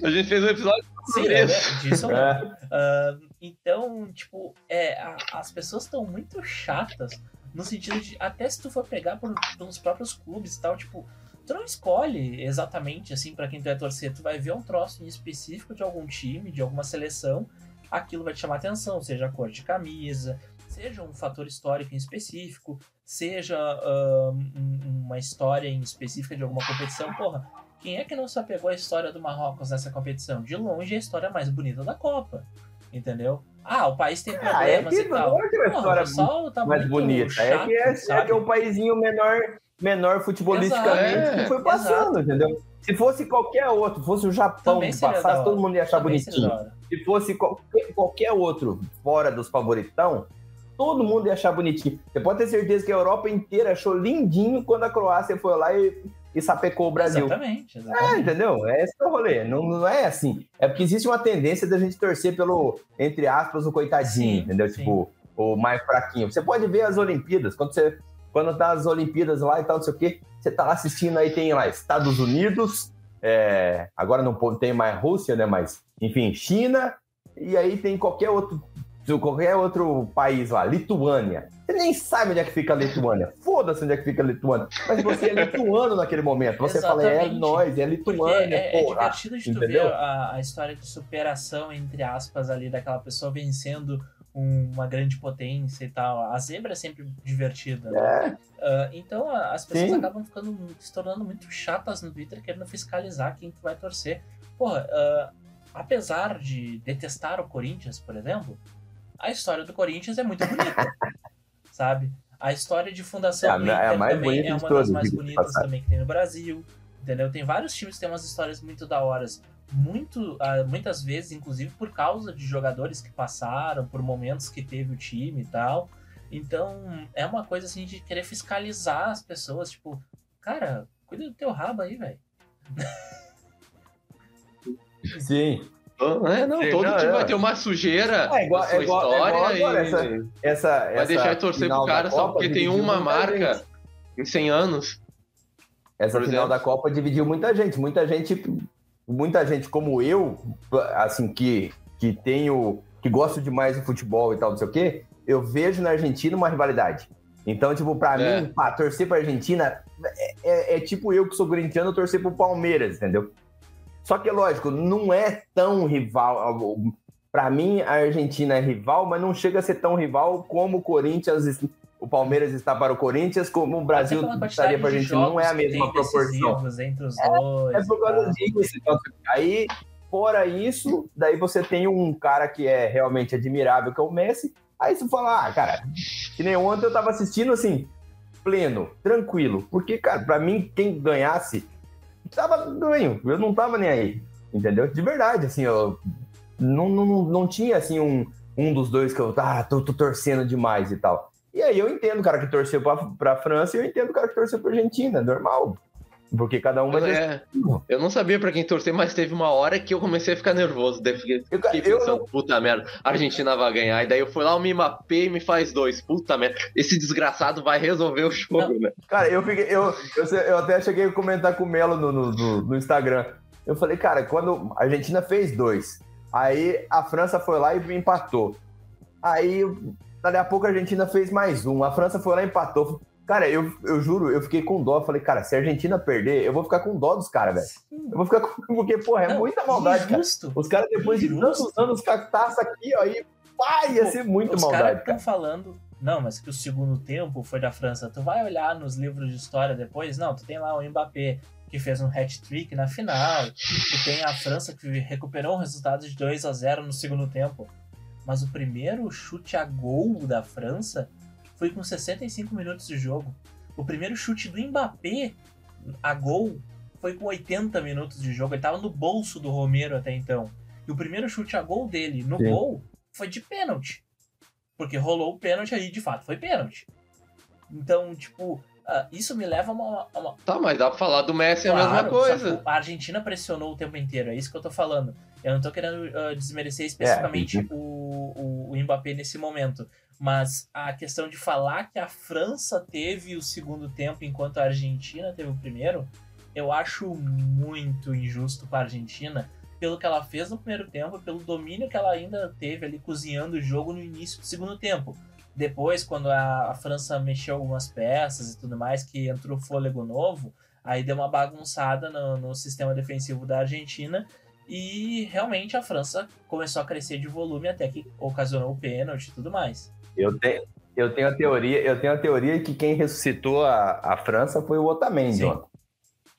A gente fez um episódio sim, sobre é, isso. disso. É. Ah, então, tipo, é, a- as pessoas estão muito chatas no sentido de, até se tu for pegar por, pelos próprios clubes e tal, tipo, tu não escolhe exatamente assim pra quem tu vai torcer, tu vai ver um troço em específico de algum time, de alguma seleção, aquilo vai te chamar atenção, seja a cor de camisa, seja um fator histórico em específico, seja um- uma história em específica de alguma competição, porra. Quem é que não se apegou à história do Marrocos nessa competição? De longe é a história mais bonita da Copa. Entendeu? Ah, o país tem Ah, é problemas que e tal. não é que a Porra, pessoal tá mais muito bonita. é chato, que é, é que é o paísinho menor, menor futebolisticamente Exato. que foi passando, entendeu? Se fosse qualquer outro, fosse o Japão Também que passasse, todo mundo ia achar Também bonitinho. Se fosse qualquer, qualquer outro fora dos favoritão, todo mundo ia achar bonitinho. Você pode ter certeza que a Europa inteira achou lindinho quando a Croácia foi lá e, e sapecou o Brasil. Exatamente, É, exatamente. entendeu? É esse é o rolê. Não, não é assim. É porque existe uma tendência da gente torcer pelo, entre aspas, o coitadinho, Sim, entendeu? sim. Tipo, o mais fraquinho. Você pode ver as Olimpíadas, quando você. Quando tá as Olimpíadas lá e tal, não sei o quê, você tá lá assistindo, aí tem lá Estados Unidos, é, agora não tem mais Rússia, né? Mas, enfim, China, e aí tem qualquer outro, qualquer outro país lá, Lituânia. Você nem sabe onde é que fica a Lituânia. Foda-se onde é que fica a Lituânia. Mas você é lituano naquele momento. Você fala, é Exatamente. nós, é Lituânia, é, é porra. divertido de tu entendeu? ver a, a história de superação, entre aspas, ali daquela pessoa vencendo um- uma grande potência e tal. A zebra é sempre divertida, né? É, Ah, então as pessoas Sim. acabam ficando se tornando muito chatas no Twitter querendo fiscalizar quem tu vai torcer. Porra, ah, apesar de detestar o Corinthians, por exemplo, a história do Corinthians é muito bonita. sabe? A história de fundação É do é Inter mais também é uma todas, das mais bonitas também que tem no Brasil. Entendeu? Tem vários times que têm umas histórias muito da horas. Muito, ah, muitas vezes, inclusive, por causa de jogadores que passaram, por momentos que teve o time e tal. Então, é uma coisa assim de querer fiscalizar as pessoas, tipo, cara, cuida do teu rabo aí, velho. sim. É, não, Sim, todo não, time é. vai ter uma sujeira É igual, na sua é igual, é história igual agora, e essa, essa, vai deixar de torcer pro cara só porque tem uma marca em 100 anos. Essa final exemplo. da Copa dividiu muita gente. Muita gente, muita gente como eu, assim, que, que tenho. que gosto demais de futebol e tal, não sei o quê, eu vejo na Argentina uma rivalidade. Então, tipo, pra É. mim, pá, torcer pra Argentina é, é- é tipo eu que sou corintiano torcer pro Palmeiras, entendeu? Só que, lógico, não é tão rival. Pra mim, a Argentina é rival, mas não chega a ser tão rival como o Corinthians, o Palmeiras está para o Corinthians, como o Brasil estaria para a Argentina. Não é a mesma proporção. entre os dois. É por e causa disso. Então, aí, fora isso, daí você tem um cara que é realmente admirável, que é o Messi. Aí você fala, ah, cara, que nem ontem eu tava assistindo assim, pleno, tranquilo. Porque, cara, pra mim, quem ganhasse, tava ganho. Eu não tava nem aí. Entendeu? De verdade, assim, eu não, não, não, tinha assim um, um dos dois que eu ah, tô, tô torcendo demais e tal. E aí eu entendo o cara que torceu pra, pra França e eu entendo o cara que torceu pra Argentina, normal. Porque cada um vai É, eu não sabia pra quem torcer, mas teve uma hora que eu comecei a ficar nervoso. Daí fiquei, Eu- fiquei eu pensando, puta merda, a Argentina vai ganhar. E daí eu fui lá, o Mimapé e me faz dois. Puta merda, esse desgraçado vai resolver o jogo, né? Cara, eu, fiquei, eu, eu, eu até cheguei a comentar com o Melo no, no, no- no Instagram. Eu falei, cara, quando a Argentina fez dois, aí a França foi lá e empatou. Aí, dali a pouco, a Argentina fez mais um. A França foi lá e empatou. Cara, eu, eu juro, eu fiquei com dó. Falei, cara, se a Argentina perder, eu vou ficar com dó dos caras, velho. Eu vou ficar com. Porque, porra, é Não, muita maldade, cara. injusto. Os caras, depois de Injusto. tantos anos com a taça aqui, ó, aí, pá, ia ser muito Os maldade, caras cara. estão falando, não, mas que o segundo tempo foi da França. Tu vai olhar nos livros de história depois? Não, tu tem lá o Mbappé, que fez um hat-trick na final. Tu tem a França que recuperou um resultado de 2 a 0 no segundo tempo. Mas o primeiro chute a gol da França foi com 65 minutos de jogo. O primeiro chute do Mbappé a gol foi com 80 minutos de jogo. Ele tava no bolso do Romero até então. E o primeiro chute a gol dele no Sim. gol foi de pênalti. Porque rolou o pênalti aí, de fato, foi pênalti. Então, tipo, ah, isso me leva a uma. a uma- Tá, mas dá pra falar do Messi é a Claro, mesma só coisa. que A Argentina pressionou o tempo inteiro, é isso que eu tô falando. Eu não tô querendo ah, desmerecer especificamente o, o, o Mbappé nesse momento. Mas a questão de falar que a França teve o segundo tempo enquanto a Argentina teve o primeiro, eu acho muito injusto para a Argentina pelo que ela fez no primeiro tempo, pelo domínio que ela ainda teve ali cozinhando o jogo no início do segundo tempo. Depois, quando a, a França mexeu algumas peças e tudo mais, que entrou fôlego novo, aí deu uma bagunçada no, no sistema defensivo da Argentina e realmente a França começou a crescer de volume até que ocasionou o pênalti e tudo mais. Eu tenho, eu tenho a teoria, eu tenho a teoria que quem ressuscitou a, a França foi o Otamendi.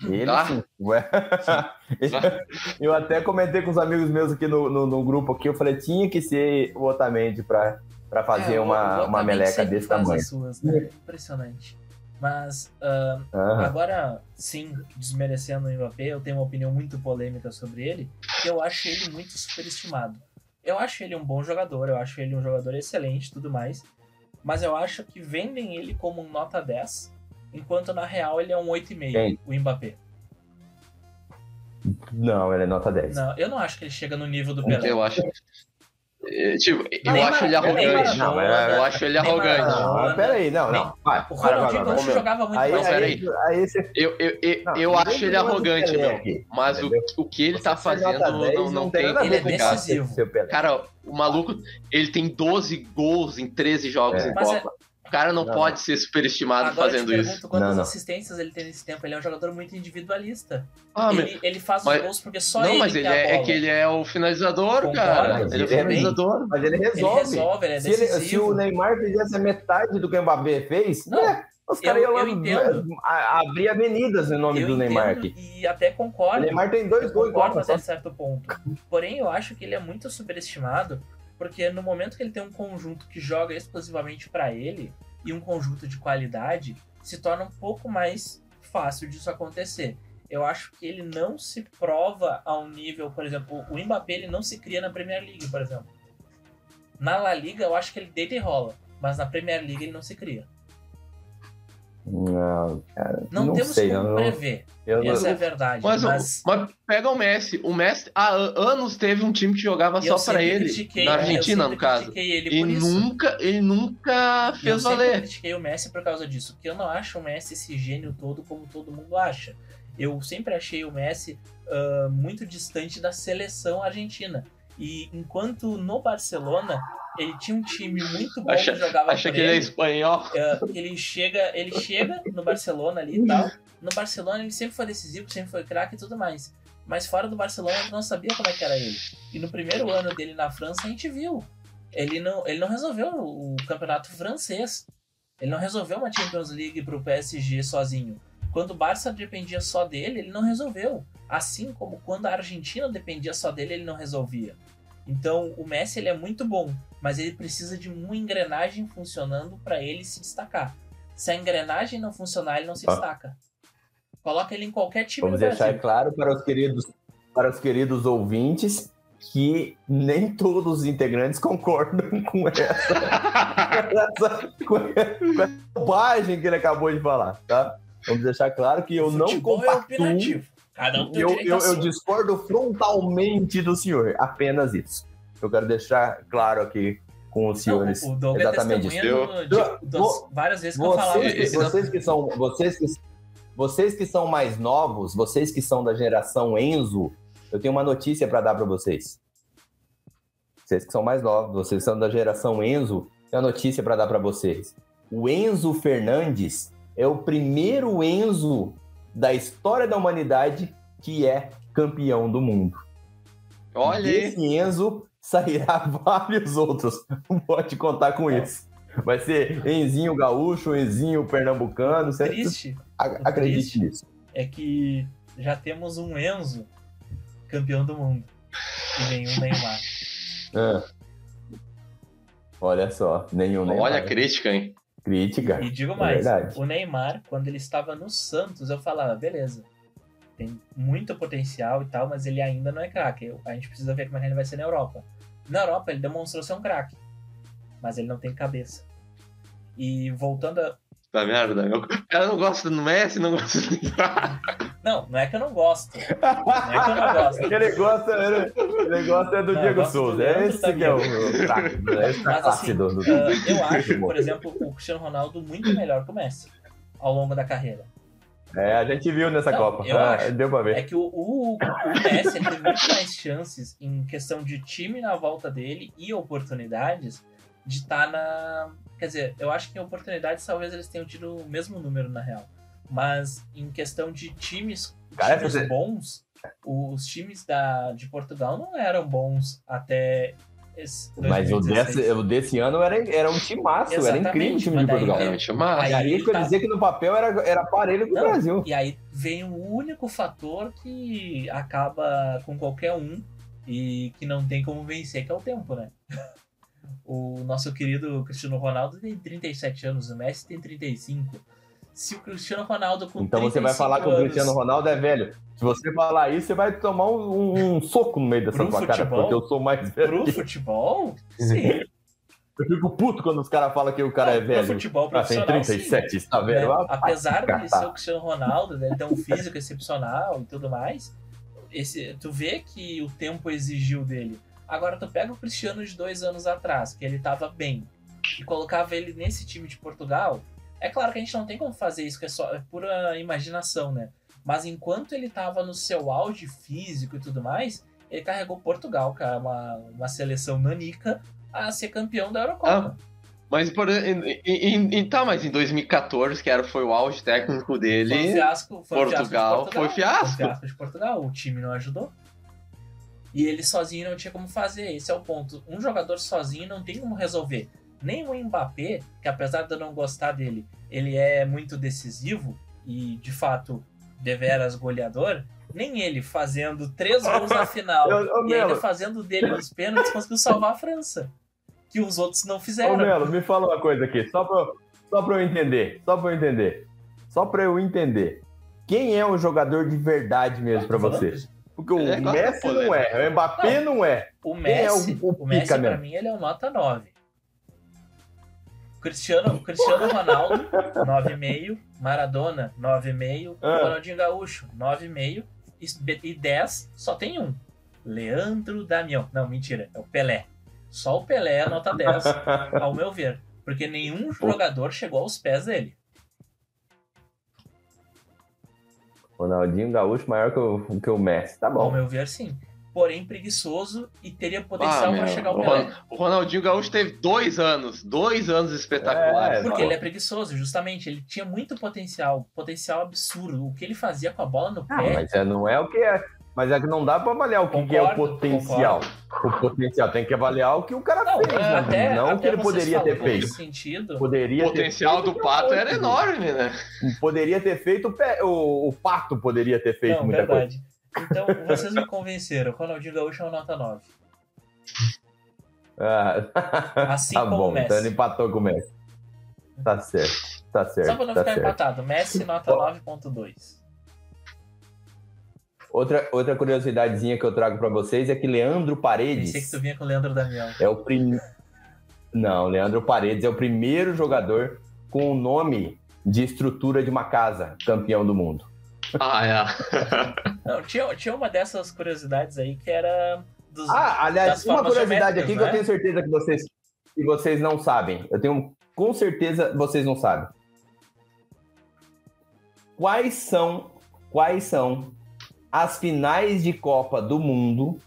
Ele Ah. sim. Ué. eu até comentei com os amigos meus aqui no, no, no grupo aqui, eu falei, tinha que ser o Otamendi para para fazer É, o- uma, o uma meleca desse faz tamanho. as suas, né? Impressionante. Mas ah, Aham. Agora, sim, desmerecendo o Mbappé, eu tenho uma opinião muito polêmica sobre ele, que eu acho ele muito superestimado. Eu acho ele um bom jogador, eu acho ele um jogador excelente e tudo mais, mas eu acho que vendem ele como um nota 10, enquanto na real ele é um 8,5, Quem? o Mbappé. Não, ele é nota 10. Não, eu não acho que ele chega no nível do Pelé. Eu acho. é, Tipo, eu Nem acho ele nem arrogante. Não, Eu acho ele arrogante. Não, peraí, não, não. Vai, O Ronaldinho. Gaúcho jogava muito Aí, aí, peraí. aí, você... Eu, eu, eu, Não, eu acho ele arrogante, meu. Mas o, o que ele tá Você nota fazendo 10 não, não tem nada a ele é ver com o cara o maluco, ele tem 12 gols em 13 jogos É. em é- Copa. O cara não, Não, pode não. ser superestimado Agora eu te fazendo pergunto isso. quantas Não, não. assistências ele tem nesse tempo. Ele é um jogador muito individualista. Ah, mas- ele, ele faz mas- os gols porque só não, ele mas tem ele a é, é que ele é o finalizador, Concordo, cara. mas Ele é o ele é bem- finalizador. Mas ele Ele resolve. resolve, ele é se, ele- se o Neymar fizesse metade do que o Mbappé fez, Não, né, os caras iam a- abrir avenidas em nome Eu do Neymar aqui. E até O concordo. Neymar tem dois gols concordo até certo ponto. Porém, eu acho que ele é muito superestimado, porque no momento que ele tem um conjunto que joga exclusivamente pra ele e um conjunto de qualidade, se torna um pouco mais fácil disso acontecer. Eu acho que ele não se prova a um nível, por exemplo, o Mbappé ele não se cria na Premier League, por exemplo. Na La Liga eu acho que ele deita e rola, mas na Premier League ele não se cria. Não, cara, Não, não, temos sei. como não, prever. eu não- Essa é a verdade. Mas, mas... mas pega o Messi. O Messi há an- anos teve um time que jogava eu só pra sempre ele. critiquei- Na eu Argentina, no caso. critiquei ele E por isso. nunca, ele nunca eu fez sempre valer. critiquei o Messi por causa disso, porque eu não acho o Messi esse gênio todo como todo mundo acha. Eu sempre achei o Messi ah, muito distante da seleção argentina. E enquanto no Barcelona ele tinha um time muito bom Acha, que jogava acha que ele é ele, espanhol. ah, ele chega, ele chega no Barcelona ali e tal. No Barcelona ele sempre foi decisivo, sempre foi craque e tudo mais. Mas fora do Barcelona eu não sabia como é que era ele. E no primeiro ano dele na França a gente viu. Ele não, ele não resolveu o campeonato francês. Ele não resolveu uma Champions League pro PSG sozinho. Quando o Barça dependia só dele, ele não resolveu. Assim como quando a Argentina dependia só dele, ele não resolvia. Então o Messi ele é muito bom, mas ele precisa de uma engrenagem funcionando para ele se destacar. Se a engrenagem não funcionar, ele não se Ah. destaca. Coloca ele em qualquer time Vamos deixar Brasil. claro para os queridos, para os queridos ouvintes que nem todos os integrantes concordam com essa, com essa, com essa bobagem que ele acabou de falar, tá? Vamos deixar claro que eu não Futebol é compactuo, opinativo. Cada um tem eu, eu, eu discordo frontalmente do senhor, apenas isso. Eu quero deixar claro aqui com os senhores o Doug é exatamente isso. do- Eu- várias vezes que eu falava Vocês, que- isso. vocês que são, vocês que, vocês que são mais novos, vocês que são da geração Enzo, eu tenho uma notícia para dar para vocês. Vocês que são mais novos, vocês são da geração Enzo, tenho uma notícia para dar para vocês. O Enzo Fernandes é o primeiro Enzo da história da humanidade que é campeão do mundo. Olha aí. Desse Enzo sairá vários outros. Pode contar com isso. Vai ser Enzinho gaúcho, Enzinho pernambucano. Você Triste ac- acredite triste. nisso. é que já temos um Enzo campeão do mundo e nenhum Neymar. Ah. Olha só, nenhum nem Olha a crítica, hein? Crítica. E digo É mais, verdade. o Neymar, quando ele estava no Santos, eu falava, beleza, tem muito potencial e tal, mas ele ainda não é craque. Eu- A gente precisa ver como é que ele vai ser na Europa. Na Europa, ele demonstrou ser um craque, mas ele não tem cabeça. E voltando a... Tá merda. Eu, ela não gosta do Messi, não gosta do Neymar. Não, não é que eu não gosto. Não é que eu não gosto. Ele gosta, ele, ele gosta do Não, Diego Souza. Leandro Esse também. que é o, o né? Esse é Mas assim, do, do- ah, eu acho, por exemplo, o Cristiano Ronaldo muito melhor que o Messi ao longo da carreira. É, a gente viu nessa Não, Copa. eu Ah, acho. deu pra ver. É que o, o, o Messi teve muito mais chances em questão de time na volta dele e oportunidades de estar na. Quer dizer, eu acho que em oportunidades talvez eles tenham tido o mesmo número na real. Mas em questão de times, Cara, times você- bons, os times da, de Portugal não eram bons até esse Mas o 2016. desse, o desse ano era, era um timaço, era Exatamente, incrível o time de Portugal. teve- Não, chama. Aí E aí eu tá- dizer que no papel era, era parelho com o Brasil. E aí vem o único fator que acaba com qualquer um e que não tem como vencer, que é o tempo, né? O nosso querido Cristiano Ronaldo tem 37 anos, o Messi tem 35. Se o Cristiano Ronaldo com Então você vai 35 falar que o anos Cristiano Ronaldo é velho. Se você falar isso, você vai tomar um, um- soco no meio dessa sua cara, porque eu sou mais velho. pro que- futebol, sim. Eu fico puto quando os caras falam que o cara é Pro velho. futebol Ah, tem profissional, 37, está sim. velho. né? Ah, Apesar vai dele catar. ser o Cristiano Ronaldo, dele ter um físico excepcional e tudo mais, esse, tu vê que o tempo exigiu dele. Agora tu pega o Cristiano de dois anos atrás, que ele tava bem, e colocava ele nesse time de Portugal. É claro que a gente não tem como fazer isso, que é só é pura imaginação, né? Mas enquanto ele tava no seu auge físico e tudo mais, ele carregou Portugal, cara, uma, uma seleção nanica, a ser campeão da Eurocopa. Mas, por, em, em, em, tá, mas em 2014, que era, foi o auge técnico dele. Foi um fiasco, foi um Portugal, fiasco de foi fiasco. Foi um fiasco de Portugal. O time não ajudou. E ele sozinho não tinha como fazer. Esse é o ponto. Um jogador sozinho não tem como resolver. Nem o Mbappé, que apesar de eu não gostar dele, ele é muito decisivo e de fato deveras goleador. Nem ele fazendo três gols na final Eu- ô, e ainda Melo. fazendo dele nos pênaltis conseguiu salvar a França. Que os outros não fizeram. Ô, Melo, me fala uma coisa aqui, só pra, eu- só pra eu entender, só pra eu entender. Só pra eu entender. Quem é o jogador de verdade mesmo pra Tô você? falando, Porque o É, gosta Messi não é, o Mbappé não é. O Quem é Messi, o- o o, Messi mesmo? mim, ele é um nota 9. Cristiano, Cristiano Ronaldo, 9,5. Maradona, 9,5. Ah. Ronaldinho Gaúcho, 9,5. E, e 10, só tem um. Leandro Damião. Não, mentira, é o Pelé. Só o Pelé é nota 10, ao meu ver. Porque nenhum jogador chegou aos pés dele. Ronaldinho Gaúcho maior que o, que o Messi. Tá Ao bom. meu ver, sim. Porém, preguiçoso e teria Ah, potencial meu, para chegar ao o, Pelé. O Ronaldinho Gaúcho teve dois anos, dois anos espetaculares. É, Porque ele é preguiçoso, justamente. Ele tinha muito potencial, potencial absurdo. O que ele fazia com a bola no Ah, pé. mas é, não é o que é. Mas é que não dá pra avaliar o que, que é o Concordo, potencial. O potencial tem que avaliar o que o cara Não, fez, né? até, não o que ele poderia ter feito. sentido. Poderia O ter potencial feito do Pato era enorme, né? Poderia ter feito o, pé- o, Pato poderia ter feito Não, muita coisa. Então, vocês me convenceram. Ronaldinho Gaúcho é uma nota 9. Ah, Assim tá como bom, o Messi. então ele empatou com o Messi. Tá certo, tá certo. Só pra não tá ficar certo. empatado. Messi, nota 9.2. Outra, outra curiosidadezinha que eu trago pra vocês é que Leandro Paredes Pensei que tu vinha com o Leandro Damião. é o primeiro. Não, Leandro Paredes é o primeiro jogador com o nome de estrutura de uma casa, campeão do mundo. Ah, é. Não, tinha, tinha uma dessas curiosidades aí que era dos. Ah, aliás, das uma curiosidade aqui que eu né? tenho certeza que vocês, que vocês não sabem. Eu tenho com certeza vocês não sabem. Quais são quais são as finais de Copa do Mundo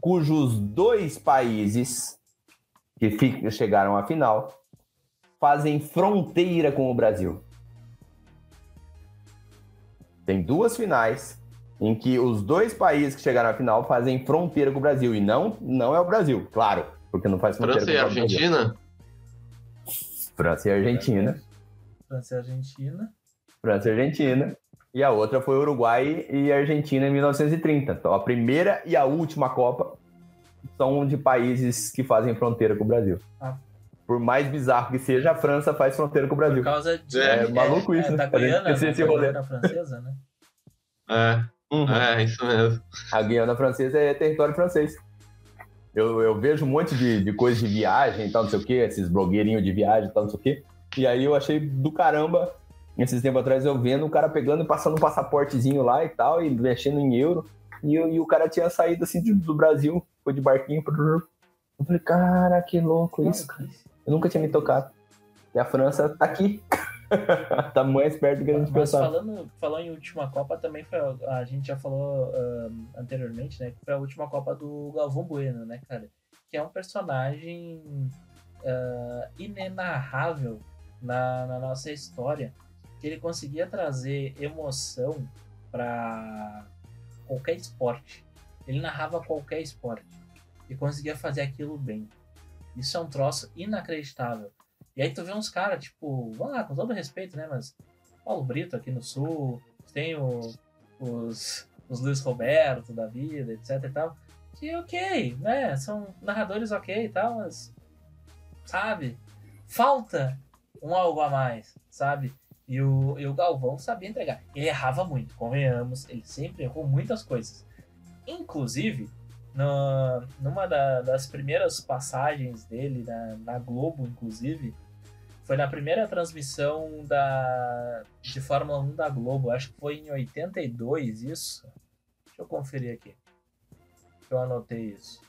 cujos dois países que chegaram à final fazem fronteira com o Brasil? Tem duas finais em que os dois países que chegaram à final fazem fronteira com o Brasil. E não, não é o Brasil, claro, porque não faz fronteira França e com o Brasil. Argentina? França e Argentina. França e Argentina. França e Argentina. E a outra foi Uruguai e Argentina em 1930. Então a primeira e a última Copa são de países que fazem fronteira com o Brasil. Ah. Por mais bizarro que seja, a França faz fronteira com o Por Brasil. causa de. É, maluco isso, da né? A gente Guiana, esse da rolê. Guiana francesa, né? É, Uhum. é, isso mesmo. A Guiana Francesa é território francês. Eu, eu vejo um monte de, de coisa de viagem e tal, não sei o quê, esses blogueirinhos de viagem e tal, não sei o quê. E aí eu achei do caramba, esses tempos atrás, eu vendo o cara pegando e passando um passaportezinho lá e tal, e mexendo em euro. E, o- e o cara tinha saído assim de- do Brasil, foi de barquinho. pro- Eu falei, cara, que louco isso, cara. Eu nunca tinha me tocado. E a França tá aqui. tá mais perto do que a gente Mas pensava. falando, falando em última Copa, também foi. A, gente já falou ahn, anteriormente, né? Que foi a última Copa do Galvão Bueno, né, cara? Que é um personagem ah, inenarrável na, na nossa história. Que ele conseguia trazer emoção para qualquer esporte. Ele narrava qualquer esporte. E conseguia fazer aquilo bem. Isso é um troço inacreditável. E aí tu vê uns caras, tipo, vamos lá, com todo respeito, né? Mas Paulo Brito aqui no sul, tem o- os, os Luiz Roberto da vida, etc e tal. Que ok, né? São narradores ok e tal, mas. Sabe? Falta um algo a mais, sabe? E o, e o Galvão sabia entregar. Ele errava muito, convenhamos, ele sempre errou muitas coisas. Inclusive, no, numa da- das primeiras passagens dele na, na Globo, inclusive, foi na primeira transmissão da, de Fórmula 1 da Globo, acho que foi em 82 isso. Deixa eu conferir aqui. Eu anotei isso.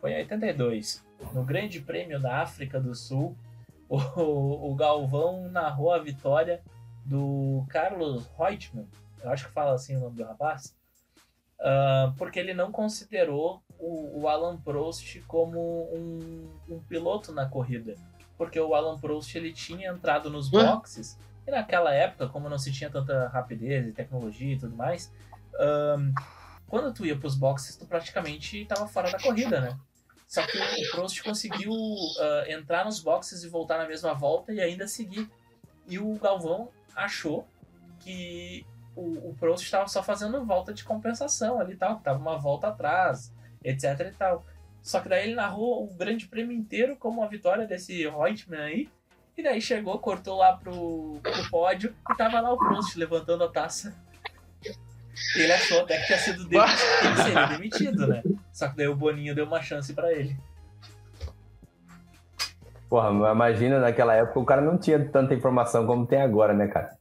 Foi em 82. No Grande Prêmio da África do Sul, o, o Galvão narrou a vitória do Carlos Reutemann, eu acho que fala assim o nome do rapaz, ah, porque ele não considerou o, o Alan Prost como um, um, piloto na corrida. Porque o Alan Prost ele tinha entrado nos boxes, e naquela época, como não se tinha tanta rapidez e tecnologia e tudo mais, um, quando tu ia pros boxes, tu praticamente estava fora da corrida, né? Só que o Prost conseguiu uh, entrar nos boxes e voltar na mesma volta e ainda seguir. E o Galvão achou que o, o Prost estava só fazendo volta de compensação ali e tal, que tava uma volta atrás, etc e tal. Só que daí ele narrou o grande prêmio inteiro como a vitória desse Reutemann aí. E daí chegou, cortou lá pro, pro pódio e tava lá o Prost levantando a taça. E ele achou até que tinha sido demitido, ele seria demitido, né? Só que daí o Boninho deu uma chance para ele. Porra, imagina naquela época o cara não tinha tanta informação como tem agora, né, cara?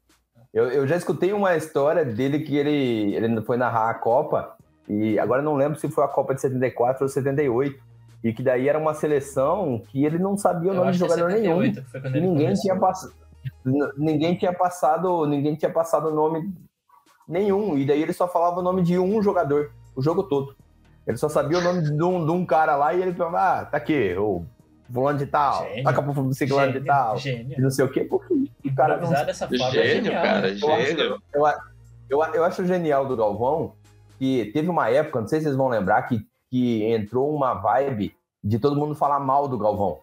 Eu, eu já escutei uma história dele que ele, ele foi narrar a Copa, e agora não lembro se foi a Copa de 74 ou 78, e que daí era uma seleção que ele não sabia o nome de é jogador 78, nenhum. Ninguém tinha, pass... ninguém tinha passado, ninguém tinha passado o nome nenhum, e daí ele só falava o nome de um jogador, o jogo todo. Ele só sabia o nome de um, de um cara lá e ele falava, ah, tá aqui, o fulano de tal, gênio. acabou pro ciclano de tal, gênio. e não sei o quê, porque o cara não... dessa forma gênio, é genial, cara, eu gênio. Acho, eu, eu, eu, acho genial do Galvão que teve uma época, não sei se vocês vão lembrar, que, que entrou uma vibe de todo mundo falar mal do Galvão.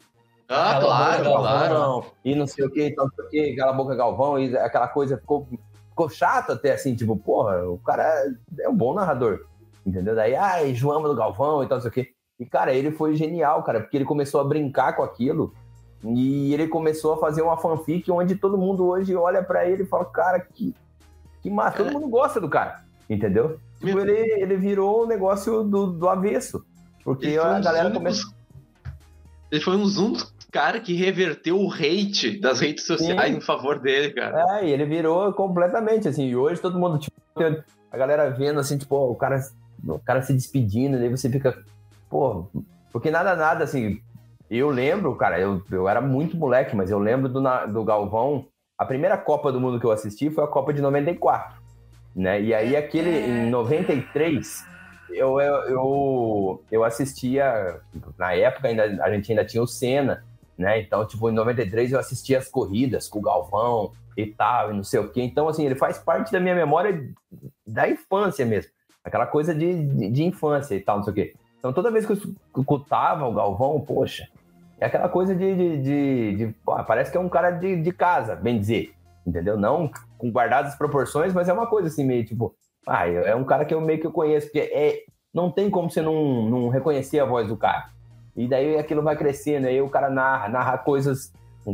Ah, claro, boca, claro. Galvão, e não sei o que, não sei o que, aquela boca Galvão, e aquela coisa ficou, ficou chato até assim, tipo, porra, o cara é um bom narrador, entendeu? Daí, ai, João do Galvão e tal, não sei o que. E, cara, ele foi genial, cara, porque ele começou a brincar com aquilo e ele começou a fazer uma fanfic onde todo mundo hoje olha para ele e fala, cara, que, que massa. Todo é. mundo gosta do cara, entendeu? Tipo, ele, ele virou um negócio do, do avesso. Porque a galera começou. Ele foi um dos cara que reverteu o hate das redes sociais Sim. em favor dele, cara. É, e ele virou completamente, assim, e hoje todo mundo, tipo, a galera vendo, assim, tipo, o cara, o cara se despedindo, daí você fica, Pô, porque nada, nada, assim, eu lembro, cara, eu, eu era muito moleque, mas eu lembro do, do Galvão. A primeira Copa do Mundo que eu assisti foi a Copa de 94, né? E aí, aquele, em 93, eu, eu, eu, eu assistia, na época ainda, a gente ainda tinha o Senna, né? Então, tipo, em 93 eu assistia as corridas com o Galvão e tal, e não sei o quê. Então, assim, ele faz parte da minha memória da infância mesmo. Aquela coisa de, de, de infância e tal, não sei o quê. Então toda vez que eu escutava o Galvão, poxa, é aquela coisa de. de, de, de pô, parece que é um cara de, de casa, bem dizer. Entendeu? Não com guardadas proporções, mas é uma coisa assim, meio tipo. Ah, é um cara que eu meio que eu conheço, porque é, não tem como você não, não reconhecer a voz do cara. E daí aquilo vai crescendo, aí o cara narra, narra coisas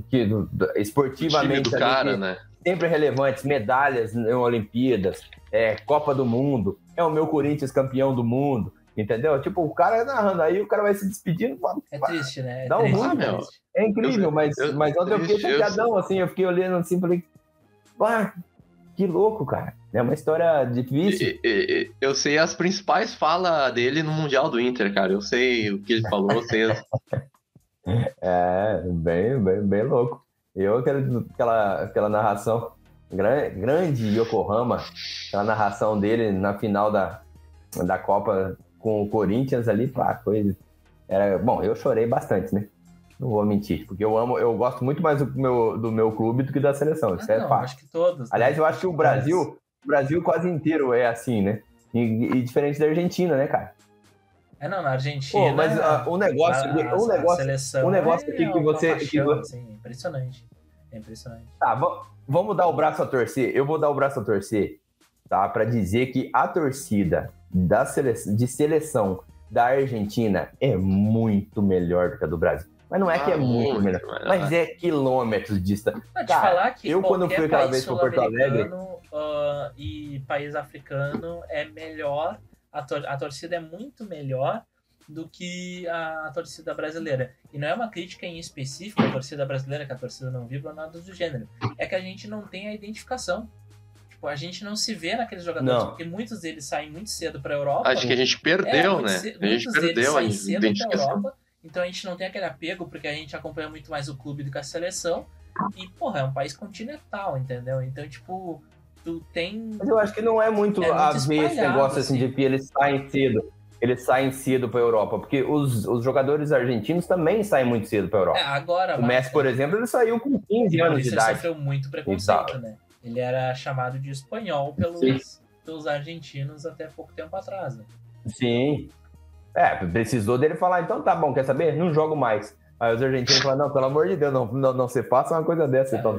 que, do, do, esportivamente. do cara, né? Sempre relevantes, medalhas em Olimpíadas, é, Copa do Mundo, é o meu Corinthians campeão do mundo. Entendeu? Tipo, o cara narrando aí, o cara vai se despedindo. É triste, né? É dá um ruim, meu. É incrível, mas, eu, mas ontem eu fiquei chateadão, assim, eu fiquei olhando assim, falei, pá, que louco, cara. É uma história difícil. Eu sei as principais falas dele no Mundial do Inter, cara. Eu sei o que ele falou, eu sei. é, bem, bem, bem louco. Eu, aquela, aquela narração grande Yokohama, aquela narração dele na final da, da Copa com o Corinthians ali, pá, foi. Era, bom, eu chorei bastante, né? Não vou mentir, porque eu amo, eu gosto muito mais do meu, do meu clube do que da seleção. Isso ah, é não, Acho que todos. Né? Aliás, eu acho que o Brasil, o Brasil quase inteiro é assim, né? E, e diferente da Argentina, né, cara? É, não, na Argentina. Pô, mas uh, o negócio, a, o negócio, o negócio é, aqui que você, paixão, que você... Assim, impressionante. É impressionante. Tá, vamos dar o braço a torcer. Eu vou dar o braço a torcer, tá? Para dizer que a torcida da sele... de seleção da Argentina é muito melhor do que a do Brasil. Mas não é que é ah, muito, melhor, mas é quilômetros distante. Pode falar que eu quando fui aquela vez para Porto Alegre uh, e país africano é melhor, a, tor a torcida é muito melhor do que a, a, torcida brasileira. E não é uma crítica em específico à torcida brasileira, que a torcida não vibra, nada do gênero. É que a gente não tem a identificação. Tipo, a gente não se vê naqueles jogadores, não. porque muitos deles saem muito cedo para a Europa. Acho que a gente perdeu, é, né? a gente perdeu a identificação. Europa, então a gente não tem aquele apego, porque a gente acompanha muito mais o clube do que a seleção. E, porra, é um país continental, entendeu? Então, tipo, tu tem. Mas eu acho que não é muito, é muito a ver esse negócio assim, assim de que eles saem cedo. eles saem cedo para a Europa, porque os, os jogadores argentinos também saem muito cedo para a Europa. É, agora. o Messi, por exemplo, ele saiu com 15 anos de ele idade. sofreu muito preconceito, né? Ele era chamado de espanhol pelos, pelos argentinos até pouco tempo atrás. Né? Sim. É, precisou dele falar, então tá bom, quer saber? Não jogo mais. Aí os argentinos falaram, não, pelo amor de Deus, não, não, não você faça uma coisa dessa. Então,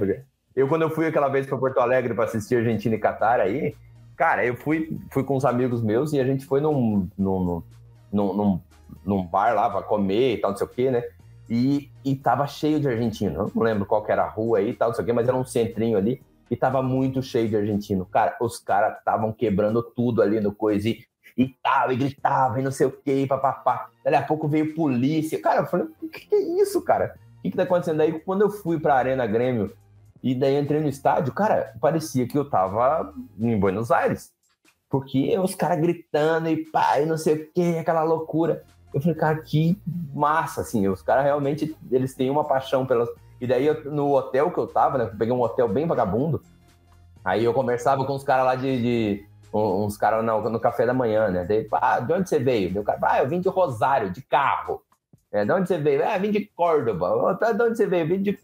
eu, quando eu fui aquela vez para Porto Alegre para assistir Argentina e Catar aí, cara, eu fui, fui com uns amigos meus e a gente foi num, num, num, num, num bar lá para comer e tal, não sei o quê, né? E, e tava cheio de argentino. Eu não lembro qual que era a rua aí e tal, não sei o quê, mas era um centrinho ali e tava muito cheio de argentino. Cara, os caras estavam quebrando tudo ali no coisa e, e tal, e gritava e não sei o que, papapá. Daí a pouco veio polícia. Cara, eu falei, o que, que é isso, cara? O que, que tá acontecendo aí? Quando eu fui pra Arena Grêmio e daí entrei no estádio, cara, parecia que eu tava em Buenos Aires. Porque os caras gritando e pá, e não sei o que, aquela loucura. Eu falei, cara, que massa, assim. Os caras realmente, eles têm uma paixão pelas e daí, eu, no hotel que eu tava, né? Eu peguei um hotel bem vagabundo. Aí eu conversava com os caras lá de, de. uns caras no, no, café da manhã, né? Daí, ah, de onde você veio? Meu cara, ah, eu vim de Rosário, de carro. É, de onde você veio? Ah, vim de Córdoba. De onde você veio? Vim de.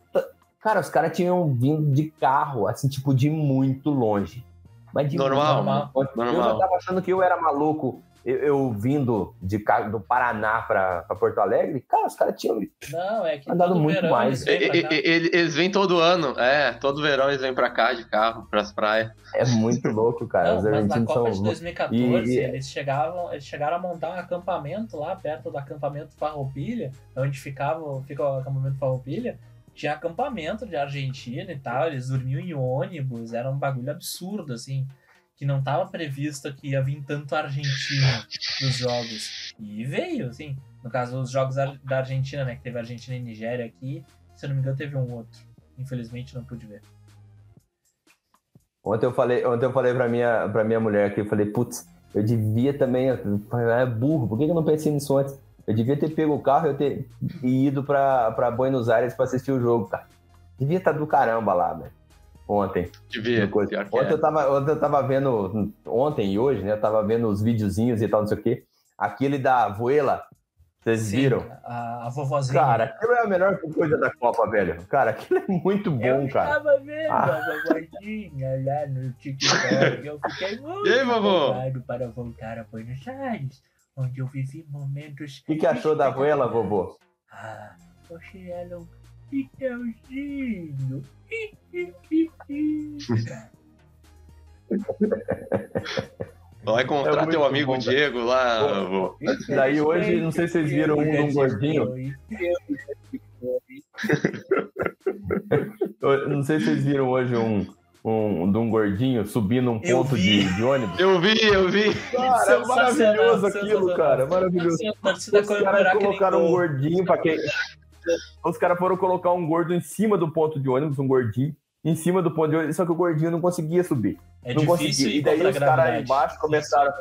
Cara, os caras tinham vindo de carro, assim, tipo, de muito longe. Mas de normal, muito, normal. Eu já tava achando que eu era maluco eu, eu vindo de, do Paraná para Porto Alegre, cara, os caras tinham Não, é que andado muito mais. Eles vêm, eles, eles vêm todo ano, é, todo verão eles vêm para cá de carro, para as praias. É muito louco, cara. Não, Os mas na Copa são... de 2014, e... eles, chegavam, eles chegaram a montar um acampamento lá perto do acampamento Farroupilha, onde ficava, fica o acampamento Farroupilha, tinha acampamento de Argentina e tal, eles dormiam em ônibus, era um bagulho absurdo, assim que não estava previsto que ia vir tanto Argentina nos jogos. E veio, assim. No caso, os jogos da Argentina, né? Que teve Argentina e Nigéria aqui. Se eu não me engano, teve um outro. Infelizmente, não pude ver. Ontem eu falei, ontem eu falei pra minha, pra minha mulher aqui, eu falei, putz, eu devia também. É burro, por que eu não pensei nisso antes? Eu devia ter pego o carro e ter ido pra, pra Buenos Aires pra assistir o jogo, cara. Devia estar tá do caramba lá, velho ontem. Devia. Ontem, é. eu tava, ontem eu tava vendo, ontem e hoje, né? Eu tava vendo os videozinhos e tal, não sei o quê. Aquele da Voela, vocês Sim, viram? A, a vovozinha. Cara, aquilo é a melhor coisa da Copa, velho. Cara, aquilo é muito bom, eu cara. Eu tava vendo ah. a vovozinha lá no TikTok. Eu fiquei muito e aí, vovô? para voltar a Buenos Aires, onde eu vivi momentos. O que, que achou da Voela, vovô? Ah, achei ela um Miguelzinho. Vai encontrar é teu amigo bom, Diego lá. Vou. Daí hoje, não sei se vocês viram um de um gordinho. não sei se vocês viram hoje um, um, de um gordinho subindo um ponto de, de, ônibus. Eu vi, eu vi. Cara, é maravilhoso aquilo, cara. Maravilhoso. Os caras colocaram um gordinho para quem. Os caras foram colocar um gordo em cima do ponto de ônibus, um gordinho, em cima do ponto de ônibus, só que o gordinho não conseguia subir. É não conseguia. E daí os caras embaixo começaram.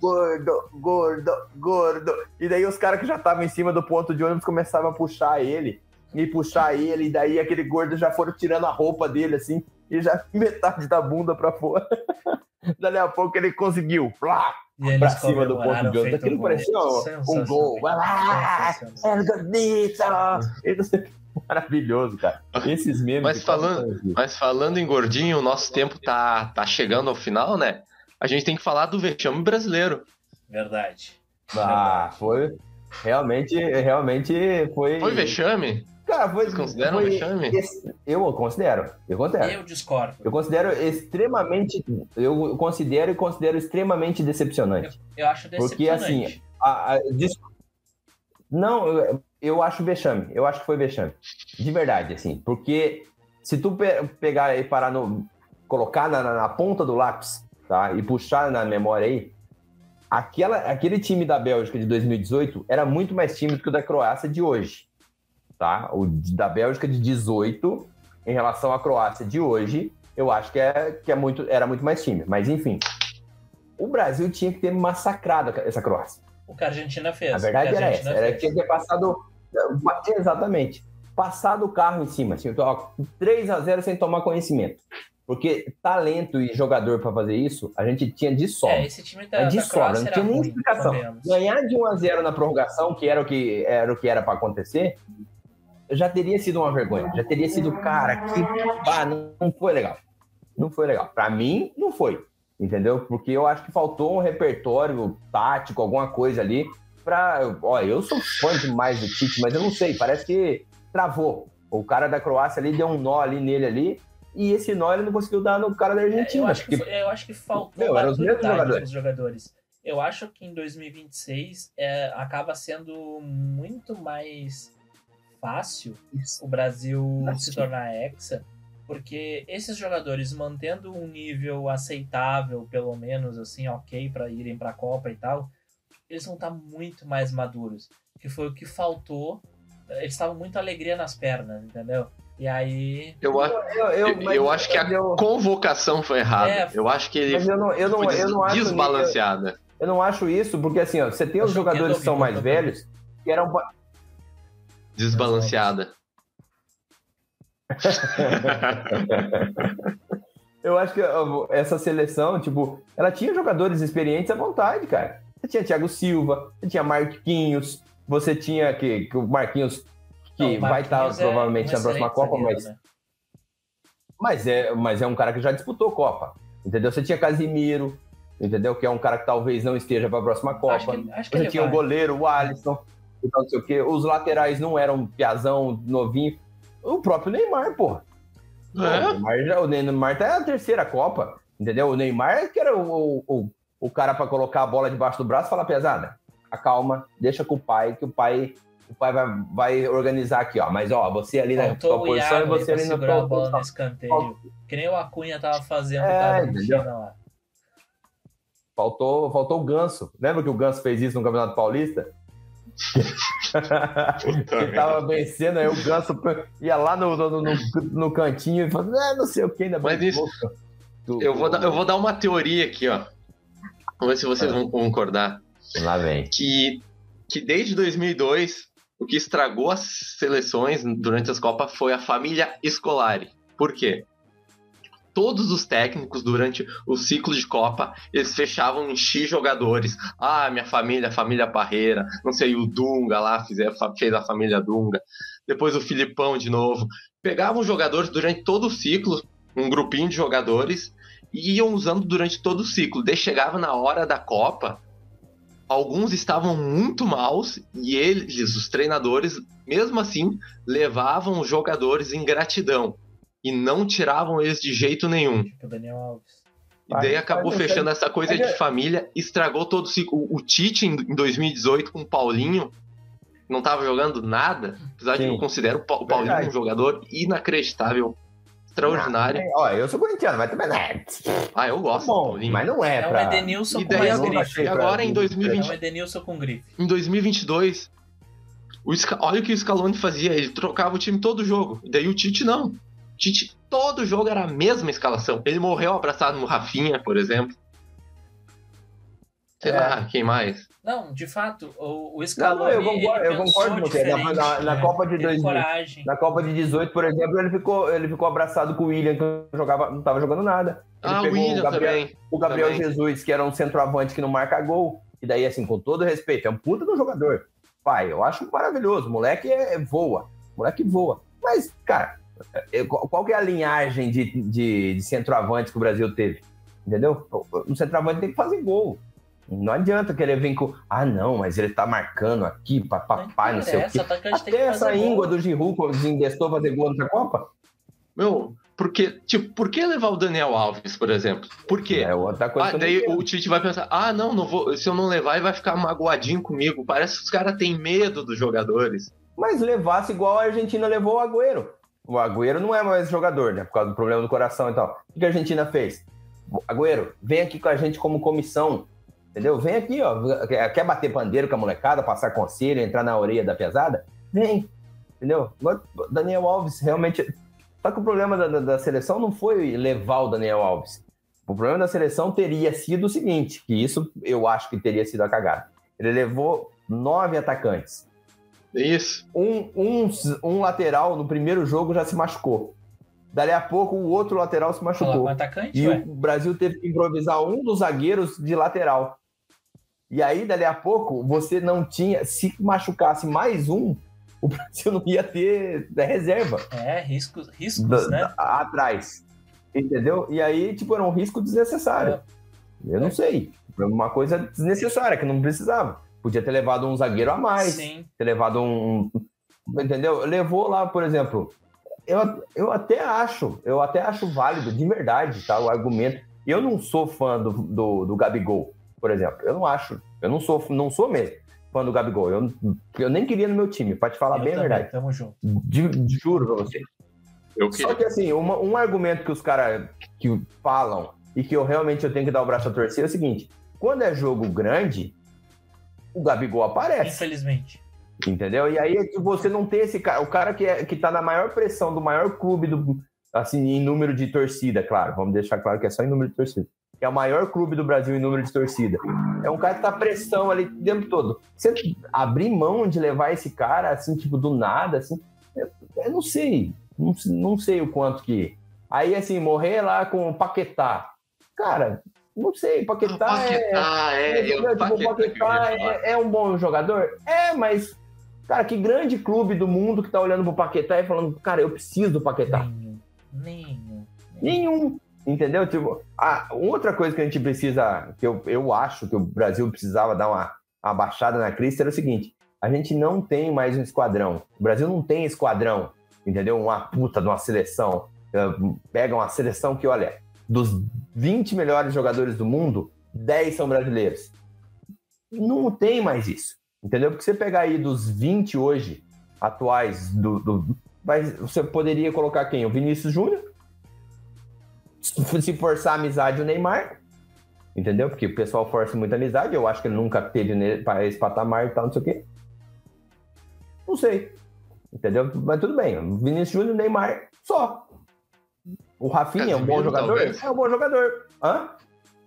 Gordo, gordo, gordo. E daí os caras que já estavam em cima do ponto de ônibus começavam a puxar ele. E puxar ele, e daí aquele gordo já foram tirando a roupa dele assim, e já metade da bunda pra fora. Dali a pouco ele conseguiu. Plá, pra cima do ponto de ônibus. Aquilo parecia um gol. Vai lá! É bonito! Maravilhoso, cara. Esses memes. Mas falando, mas falando em gordinho, o nosso tempo tá, tá chegando ao final, né? A gente tem que falar do vexame brasileiro. Verdade. Ah, foi. Realmente, realmente foi. Foi vexame? Cara, foi. Vocês consideram foi, vexame? Eu considero. Eu considero. Eu discordo. Eu considero extremamente. Eu considero e considero extremamente decepcionante. Eu, eu acho decepcionante. Porque assim. A, a, não, eu, acho vexame. Eu acho que foi vexame. De verdade, assim. Porque se tu pe pegar e parar no. colocar na, na, na, ponta do lápis, tá? E puxar na memória aí. Aquela, aquele time da Bélgica de 2018 era muito mais time do que o da Croácia de hoje tá? O da Bélgica de 18 em relação à Croácia de hoje, eu acho que, é, que é muito, era muito mais time. Mas enfim, o Brasil tinha que ter massacrado essa Croácia. O que a Argentina fez. A verdade a era essa. Era que tinha que ter passado. Exatamente. passado o carro em cima, assim, ó, 3 a 0 sem tomar conhecimento. Porque talento e jogador para fazer isso, a gente tinha de sobra. É, esse time da, É de da sobra, não tinha nem explicação. Ganhar de 1 a 0 na prorrogação, que era o que era o que era para acontecer, já teria sido uma vergonha. Já teria sido, cara, que pá, não, não foi legal. Não foi legal. Para mim, não foi. Entendeu? Porque eu acho que faltou um repertório tático, alguma coisa ali para, ó, eu sou fã demais do Tite, mas eu não sei, parece que travou. O cara da Croácia ali deu um nó ali nele ali, e esse nó ele não conseguiu dar no cara da É, Argentina. eu, acho que, porque- foi- eu acho que faltou Meu, eram os mesmos jogadores. dos jogadores. Eu acho que em 2026 é, acaba sendo muito mais fácil o Brasil se tornar hexa, porque esses jogadores mantendo um nível aceitável, pelo menos assim, ok, para irem para a Copa e tal, eles vão estar muito mais maduros, que foi o que faltou. Eles estavam muito alegria nas pernas, entendeu? E aí Eu, eu, eu, mas- eu acho que a convocação foi errada. É, eu acho que ele Mas eu não, eu não, foi eu não acho desbalanceada. Eu não acho isso, porque assim, ó, você tem os que jogadores que são mais velhos, que eram. Desbalanceada. Eu acho que essa seleção, tipo, ela tinha jogadores experientes à vontade, cara. Você tinha Thiago Silva, você tinha Marquinhos, você tinha que, que o Marquinhos, que Não, vai estar Marquinhos é provavelmente na próxima Copa, mas, né? mas, é, mas é um cara que já disputou Copa. Entendeu? Você tinha Casimiro, entendeu? Que é um cara que talvez não esteja para a próxima Copa. Acho que, acho que Você tinha o goleiro, o Alisson, não sei o quê. Os laterais não eram piazão, novinho. O próprio Neymar, porra. Pô, O É? Neymar, o Neymar tá na terceira Copa, entendeu? O Neymar que era o, o, o cara para colocar a bola debaixo do braço e falar pesada. Acalma, deixa com o pai, que o pai, o pai vai, vai organizar aqui, ó. Mas ó, você ali na Faltou o posição e você ali na segurar a sua bola posição. no escanteio. Que nem o Acunha tava fazendo É, lá. Faltou, faltou o Ganso. Lembra que o Ganso fez isso no Campeonato Paulista? Ele tava vencendo, aí o Ganso ia lá no, no, no, no cantinho e falava, ah, não sei o que, ainda Mas isso- Do- Eu vou, dar, eu vou dar uma teoria aqui, ó. Vamos ver se vocês vão concordar. Lá vem. Que, que desde 2002, o que estragou as seleções durante as Copas foi a família Scolari. Por quê? Todos os técnicos, durante o ciclo de Copa, eles fechavam em X jogadores. Ah, minha família, família Parreira. Não sei, o Dunga lá fizer, fez a família Dunga. Depois o Filipão de novo. Pegavam jogadores durante todo o ciclo, um grupinho de jogadores, e iam usando durante todo o ciclo. Daí chegava na hora da Copa, alguns estavam muito maus e eles, os treinadores, mesmo assim, levavam os jogadores em gratidão e não tiravam eles de jeito nenhum. Tipo o Daniel Alves. E daí acabou fechando essa coisa de é- família, estragou todo o ciclo. O o Tite, em em 2018, com o Paulinho, não tava jogando nada, apesar de Sim. eu considero o Pa- o Paulinho Verdade. um jogador inacreditável, extraordinário. É, Ó, eu sou corintiano, mas também não é. Ah, eu gosto do Bom, Paulinho. mas não é É pra... Edenilson E com daí mais agora, grife. e agora em pra- É 2020, um Edenilson com grife. em 2022, o Sca- olha o que o Scaloni fazia, ele trocava o time todo jogo. E daí o Tite não. O Tite, todo jogo era a mesma escalação. Ele morreu abraçado no Rafinha, por exemplo. Sei É. lá, quem mais? Não, de fato, o, o Não, não, Scaloni, eu concordo, eu concordo com você. Na, na- na né? Copa de Teve 2000, coragem. na Copa de 18, por exemplo, ele ficou, ele ficou abraçado com o William, que não, jogava, não tava jogando nada. Ele Ah, o pegou William Gabriel, também. O Gabriel Também. Jesus, que era um centroavante que não marca gol. E daí, assim, com todo respeito, é um puta do jogador. Pai, eu acho maravilhoso. O moleque é, voa. O moleque voa. Mas, cara, é- qual, que é a linhagem de, de, de centroavante que o Brasil teve? Entendeu? O centroavante tem que fazer gol. Não adianta querer vir com. Ah, não, mas ele tá marcando aqui, papai, não sei o quê. tem Até que essa íngua gol. do quando desinvestou fazer gol nessa Copa? Meu, porque, tipo, por que levar o Daniel Alves, por exemplo? Por quê? É outra coisa Ah, não daí o Tite vai pensar, ah, não, não vou, se eu não levar, ele vai ficar magoadinho comigo. Parece que os caras têm medo dos jogadores. Mas levasse igual a Argentina levou o Agüero. O Agüero não é mais jogador, né? Por causa do problema do coração e tal. O que a Argentina fez? Agüero, vem aqui com a gente como comissão. Entendeu? Vem aqui, ó. Quer bater pandeiro com a molecada, passar conselho, entrar na orelha da pesada? Vem. Entendeu? Daniel Alves realmente. Só que o problema da, da- da seleção não foi levar o Daniel Alves. O problema da seleção teria sido o seguinte: que isso eu acho que teria sido a cagada. Ele levou nove atacantes. Isso. Um, um, um lateral no primeiro jogo já se machucou. Dali a pouco o outro lateral se machucou. com atacante, E ué. o Brasil teve que improvisar um dos zagueiros de lateral. E aí, dali a pouco, você não tinha. Se machucasse mais um, o Brasil não ia ter reserva É, riscos, riscos da- né? da- atrás. Entendeu? E aí, tipo, era um risco desnecessário. Eu não sei. Foi uma coisa desnecessária, que não precisava. Podia ter levado um zagueiro a mais, Sim. ter levado um. um- Entendeu? Levou lá, por exemplo. Eu, eu até acho, eu até acho válido, de verdade, tá? O argumento. Eu não sou fã do, do, do Gabigol, por exemplo. Eu não acho. Eu não sou, não sou mesmo fã do Gabigol. Eu, eu nem queria no meu time, pra te falar Eu bem a também, verdade. Tamo junto. De- de- juro pra você. Eu Só queria. que assim, uma- um argumento que os caras que falam e que eu realmente eu tenho que dar o braço a torcer é o seguinte: quando é jogo grande, o Gabigol aparece, Infelizmente. entendeu? E aí é você não tem esse cara, o cara que, é, que tá na maior pressão do maior clube do assim em número de torcida, claro, vamos deixar claro que é só em número de torcida. Que é o maior clube do Brasil em número de torcida. É um cara que tá pressão ali o tempo todo. Você abrir mão de levar esse cara assim, tipo, do nada, assim, eu, eu não sei. Não, não sei o quanto que. Aí, assim, morrer lá com o Paquetá. Cara, não sei, Paquetá, é. Paquetá, é. é, eu- tipo, o Paquetá é, é um bom jogador? É, mas. Cara, que grande clube do mundo que tá olhando pro Paquetá e falando, cara, eu preciso do Paquetá. Nenhum. Nenhum. Nenhum. Entendeu? Tipo, a outra coisa que a gente precisa, que eu, eu acho que o Brasil precisava dar uma, uma baixada na crise era o seguinte: a gente não tem mais um esquadrão. O Brasil não tem esquadrão, entendeu? Uma puta de uma seleção. Pega uma seleção que, olha, dos 20 melhores jogadores do mundo, 10 são brasileiros. Não tem mais isso, entendeu? Porque você pegar aí dos 20 hoje, atuais, do, do, mas você poderia colocar quem? O Vinícius Júnior? se forçar a amizade o Neymar, entendeu? Porque o pessoal força muita amizade, eu acho que ele nunca teve pra esse patamar e tal, não sei o quê. Não sei, entendeu? Mas tudo bem, Vinícius Júnior, Neymar, só. O Rafinha é um bom jogador? talvez. É um bom jogador. Hã?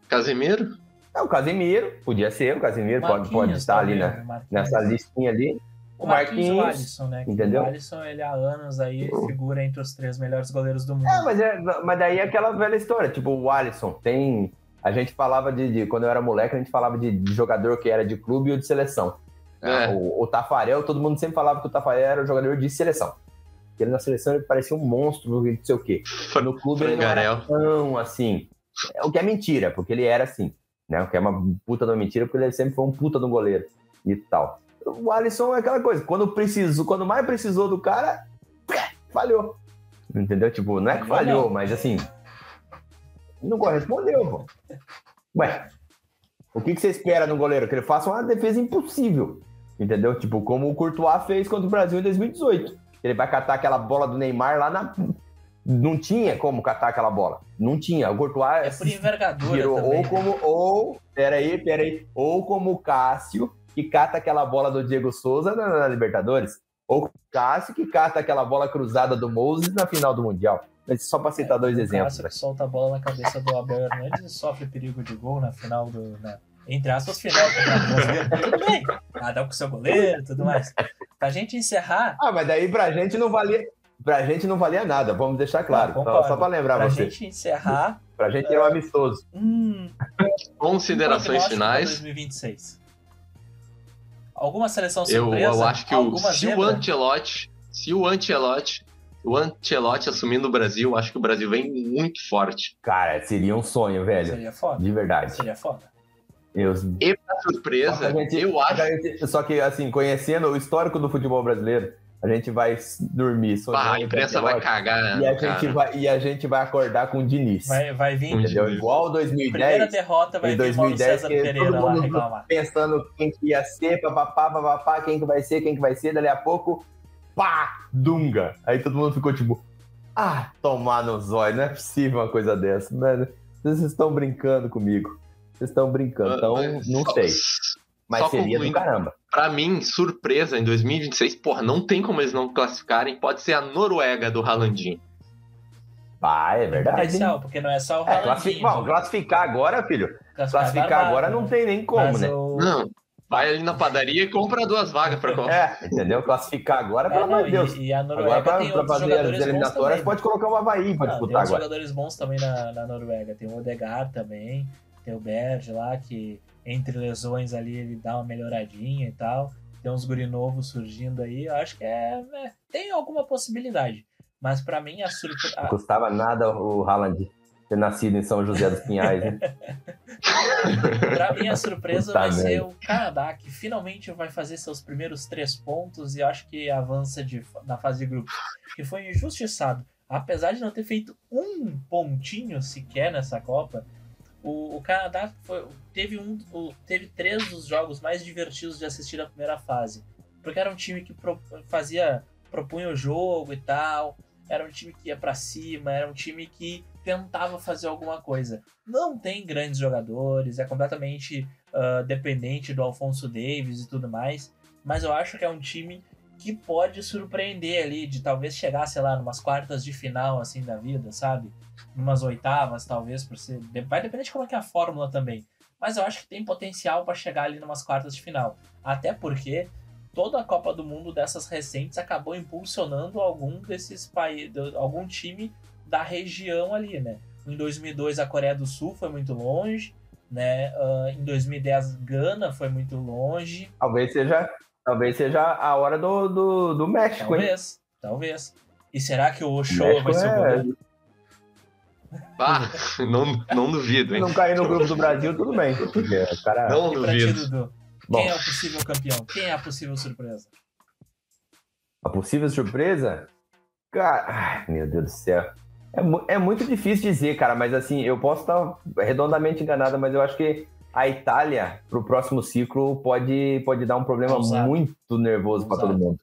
Casemiro? É o Casemiro, podia ser, o Casemiro pode, pode Marquinhos estar ali né, Marquinhos. nessa listinha ali. O O Marquinhos e o Marquinhos, Alisson, né? entendeu? O Alisson, ele há anos aí figura entre os três melhores goleiros do mundo. É, mas, é, mas daí é aquela velha história, tipo, o Alisson tem. A gente falava de, de- Quando eu era moleque, a gente falava de, de jogador que era de clube ou de seleção. É. O, o Tafarel, todo mundo sempre falava que o Tafarel era um jogador de seleção. Ele na seleção ele parecia um monstro, não sei o quê. No clube ele não era tão assim. É O que é mentira, porque ele era assim. Né? O que é uma puta de uma mentira, porque ele sempre foi um puta de um goleiro e tal. O Alisson é aquela coisa, quando precisou, quando mais precisou do cara, falhou. Entendeu? Tipo, não é que Falhou, mas assim. Não correspondeu, pô. Ué, o que, que você espera no goleiro? Que ele faça uma defesa impossível. Entendeu? Tipo, como o Courtois fez contra o Brasil em 2018. Ele vai catar aquela bola do Neymar lá na. Não tinha como catar aquela bola. Não tinha. O Courtois É por envergadura virou também. ou como. Ou. Peraí, peraí. Ou como o Cássio, que cata aquela bola do Diego Souza na, na Libertadores. Ou o Cássio, que cata aquela bola cruzada do Moses na final do Mundial. Mas só para citar dois o exemplos. Cássio que solta a bola na cabeça do Abel Hernandes e sofre perigo de gol na final do. Na, entre aspas, final do Tudo bem. Cada um com seu goleiro e tudo mais. Pra gente encerrar, Ah, mas daí pra gente não valia. Pra gente não valia nada, vamos deixar claro. Ah, Só- só pra lembrar pra você. gente encerrar, Pra gente era um amistoso. hum, Considerações pra finais. 2026. Alguma seleção Eu, surpresa? eu acho que o, Alguma se o? Ancelotti, se o Ancelotti, o Ancelotti assumindo o Brasil, eu acho que o Brasil vem muito forte. Cara, seria um sonho, velho. Seria foda. De verdade. Seria foda. Eu, E pra surpresa, Só que a gente- eu acho. Só que, assim, conhecendo o histórico do futebol brasileiro, a gente vai dormir. Pá, a imprensa vai cagar. e a, cara. gente vai, e a gente vai acordar com o Diniz. Vai, vai vir. Entendeu? Igual Primeira 2010, derrota vai em vir Paulo 2010, César que Pereira todo lá mundo reclamar. pensando quem que ia ser, papapá, papapá, quem que vai ser, quem que vai ser, dali a pouco, pá, Dunga. Aí todo mundo ficou tipo, ah, tomar no zóio, não é possível uma coisa dessa, mano. Vocês estão brincando comigo. Vocês estão brincando, então Mas não só- sei. Mas só seria do caramba. Pra mim, surpresa em 2026, porra, não tem como eles não classificarem. Pode ser a Noruega do Ralandinho. Ah, é verdade. Potencial, porque não é só o É, classificar, bom, classificar agora, filho. Classificar Classificar barbado, agora né? não tem nem como, Mas né? o- Não. Vai ali na padaria e compra duas vagas pra comprar. É, entendeu? Classificar agora, É, pelo amor não, de Deus. e, e a Noruega Agora, tem outros fazer jogadores as bons eliminatórias, também. pode colocar o Havaí pra Ah, tem disputar uns agora. jogadores bons também na, na Noruega. Tem o Odegaard também, tem o Berge lá, que entre lesões ali ele dá uma melhoradinha e tal. Tem uns guri novos surgindo aí. Eu acho que é, é, tem alguma possibilidade. Mas pra mim a Não surpresa. custava nada o Haaland ter nascido em São José dos Pinhais, né? Pra mim, a surpresa Puta vai ser o Canadá, que finalmente vai fazer seus primeiros três pontos e eu acho que avança de, na fase de grupos. Que foi injustiçado. Apesar de não ter feito um pontinho sequer nessa Copa, o, o Canadá foi- teve, um, o- teve três dos jogos mais divertidos de assistir na primeira fase. Porque era um time que pro- fazia, propunha o jogo e tal. Era um time que ia pra cima, era um time que tentava fazer alguma coisa não tem grandes jogadores, é completamente ah, dependente do Alfonso Davis e tudo mais, mas eu acho que é um time que pode surpreender ali, de talvez chegar, sei lá, numas quartas de final, assim, da vida, sabe? Numas oitavas, talvez, por ser... Vai depender de como é que é a fórmula também. Mas eu acho que tem potencial para chegar ali numas quartas de final. Até porque toda a Copa do Mundo dessas recentes acabou impulsionando algum desses países, algum time da região ali, né? Em 2002 a Coreia do Sul foi muito longe, né? Ah, em 2010 Gana foi muito longe. Talvez seja, talvez seja a hora do, do, do México, hein? Talvez, talvez. E será que o México vai ser o é-? Ah, não, não duvido, Se hein? não cair no grupo do Brasil, tudo bem. Cara. Não E ti, duvido. Dudu? Bom. Quem é o possível campeão? Quem é a possível surpresa? A possível surpresa? Cara, ai, meu Deus do céu. É, é muito difícil dizer, cara, mas assim, eu posso estar redondamente enganado, mas eu acho que a Itália, pro próximo ciclo, pode, pode dar um problema Ousado. muito nervoso para todo mundo.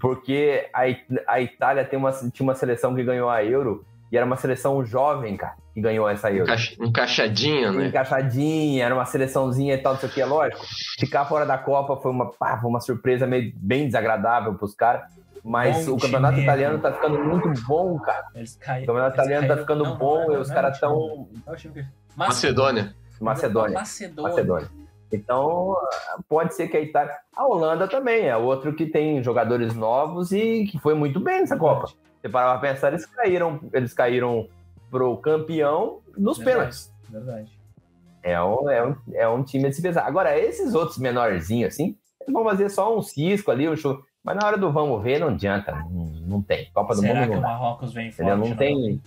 Porque a, a Itália tem uma, tinha uma seleção que ganhou a Euro, e era uma seleção jovem, cara, que ganhou essa Euro. Encaixa- Encaixadinha, né? encaixadinha, era uma seleçãozinha e tal, não sei o que, é lógico. Ficar fora da Copa foi uma, pá, foi uma surpresa meio, bem desagradável pros caras. Mas Bom o campeonato italiano tá ficando muito bom, cara. Eles caíram. O campeonato italiano tá ficando bom e os caras tão. Macedônia. Macedônia. Macedônia. Macedônia. Então, pode ser que a Itália. A Holanda também é outro que tem jogadores novos e que foi muito bem nessa Copa. Você parar pra pensar, eles caíram, eles caíram pro campeão nos Verdade. pênaltis. Verdade. É um, é, um, é um time a se pensar. Agora, esses outros menorzinhos, assim, eles vão fazer só um cisco ali, um show. Mas na hora do vamos ver, não adianta. Não, não tem. Copa do Será Mundo que não o. Marrocos vem forte? Não tem-?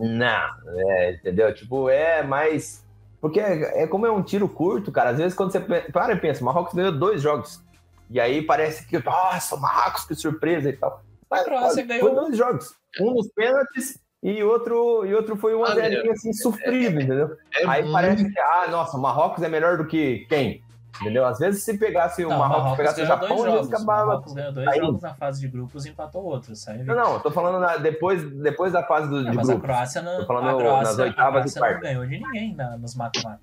Não, é, entendeu? Tipo, é mais. Porque é, é como é um tiro curto, cara. Às vezes, quando você para e pensa, o Marrocos ganhou dois jogos. E aí parece que, nossa, o Marrocos, que surpresa e tal. Mas, Croácia olha, ganhou Foi dois jogos. Um nos pênaltis e outro, e outro foi um a Olha, zero assim, sofrido, entendeu? É Aí muito- parece que, ah, nossa, o Marrocos é melhor do que quem? Entendeu? Às vezes, se pegasse o Não, Marrocos, pegasse o dois Japão, eles jogos. O acabavam. Marrocos ganhou dois Aí- jogos na fase de grupos e empatou outro. Saiu Não, não, eu tô falando na- depois, depois da fase do, É, de mas a grupo. Croácia não, Tô falando a Croácia, nas a oitavas e Croácia não ganhou de ninguém na- nos mata-mata.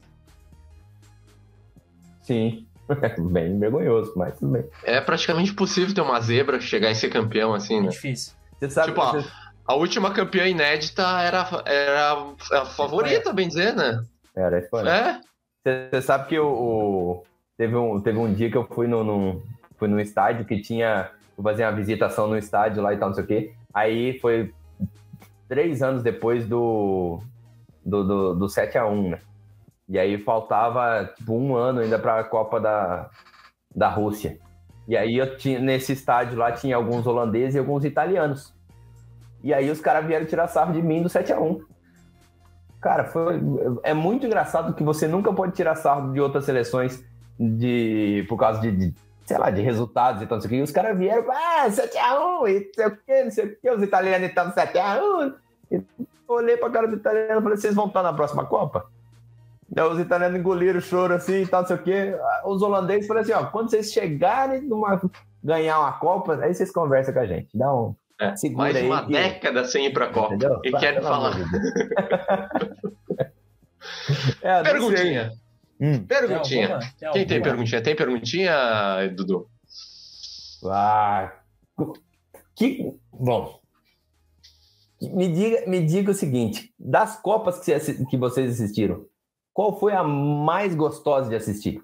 Sim. bem vergonhoso, mas tudo bem. É praticamente impossível ter uma zebra chegar e ser campeão assim, É né? difícil. Você sabe, Tipo, ó, você- A última campeã inédita era, era a favorita, bem dizer, né? Era a Espanha. É, Você, você sabe que o, o- teve, um, teve um dia que eu fui no, num, fui num estádio que tinha. Fui fazer uma visitação no estádio lá e tal, não sei o quê. Aí foi três anos depois do, do, do, do 7x1, né? E aí faltava tipo, um ano ainda para a Copa da, da Rússia. E aí eu tinha, nesse estádio lá tinha alguns holandeses e alguns italianos. E aí os caras vieram tirar sarro de mim do 7x1. Cara, foi, é muito engraçado que você nunca pode tirar sarro de outras seleções de, por causa de, de, sei lá, de resultados e tal, não sei o que. E os caras vieram, ah, 7x1, e não sei o que, não sei o que, os italianos estão 7x1. E eu olhei pra cara do italiano e falei, vocês vão estar na próxima Copa? Daí os italianos engoliram o choro assim e tal, não sei o que. Os holandeses falaram assim, ó, quando vocês chegarem numa, ganhar uma Copa, aí vocês conversam com a gente. Dá um... é. Segura mais aí uma que- década sem ir pra Copa. Entendeu? E pelo falar. É, não sei. Perguntinha. Hum. Perguntinha. Tem alguma? Tem Quem tem perguntinha? Tem perguntinha, Dudu? Ah, que bom. Me diga, me diga o seguinte: das Copas que, você assi- que vocês assistiram, qual foi a mais gostosa de assistir?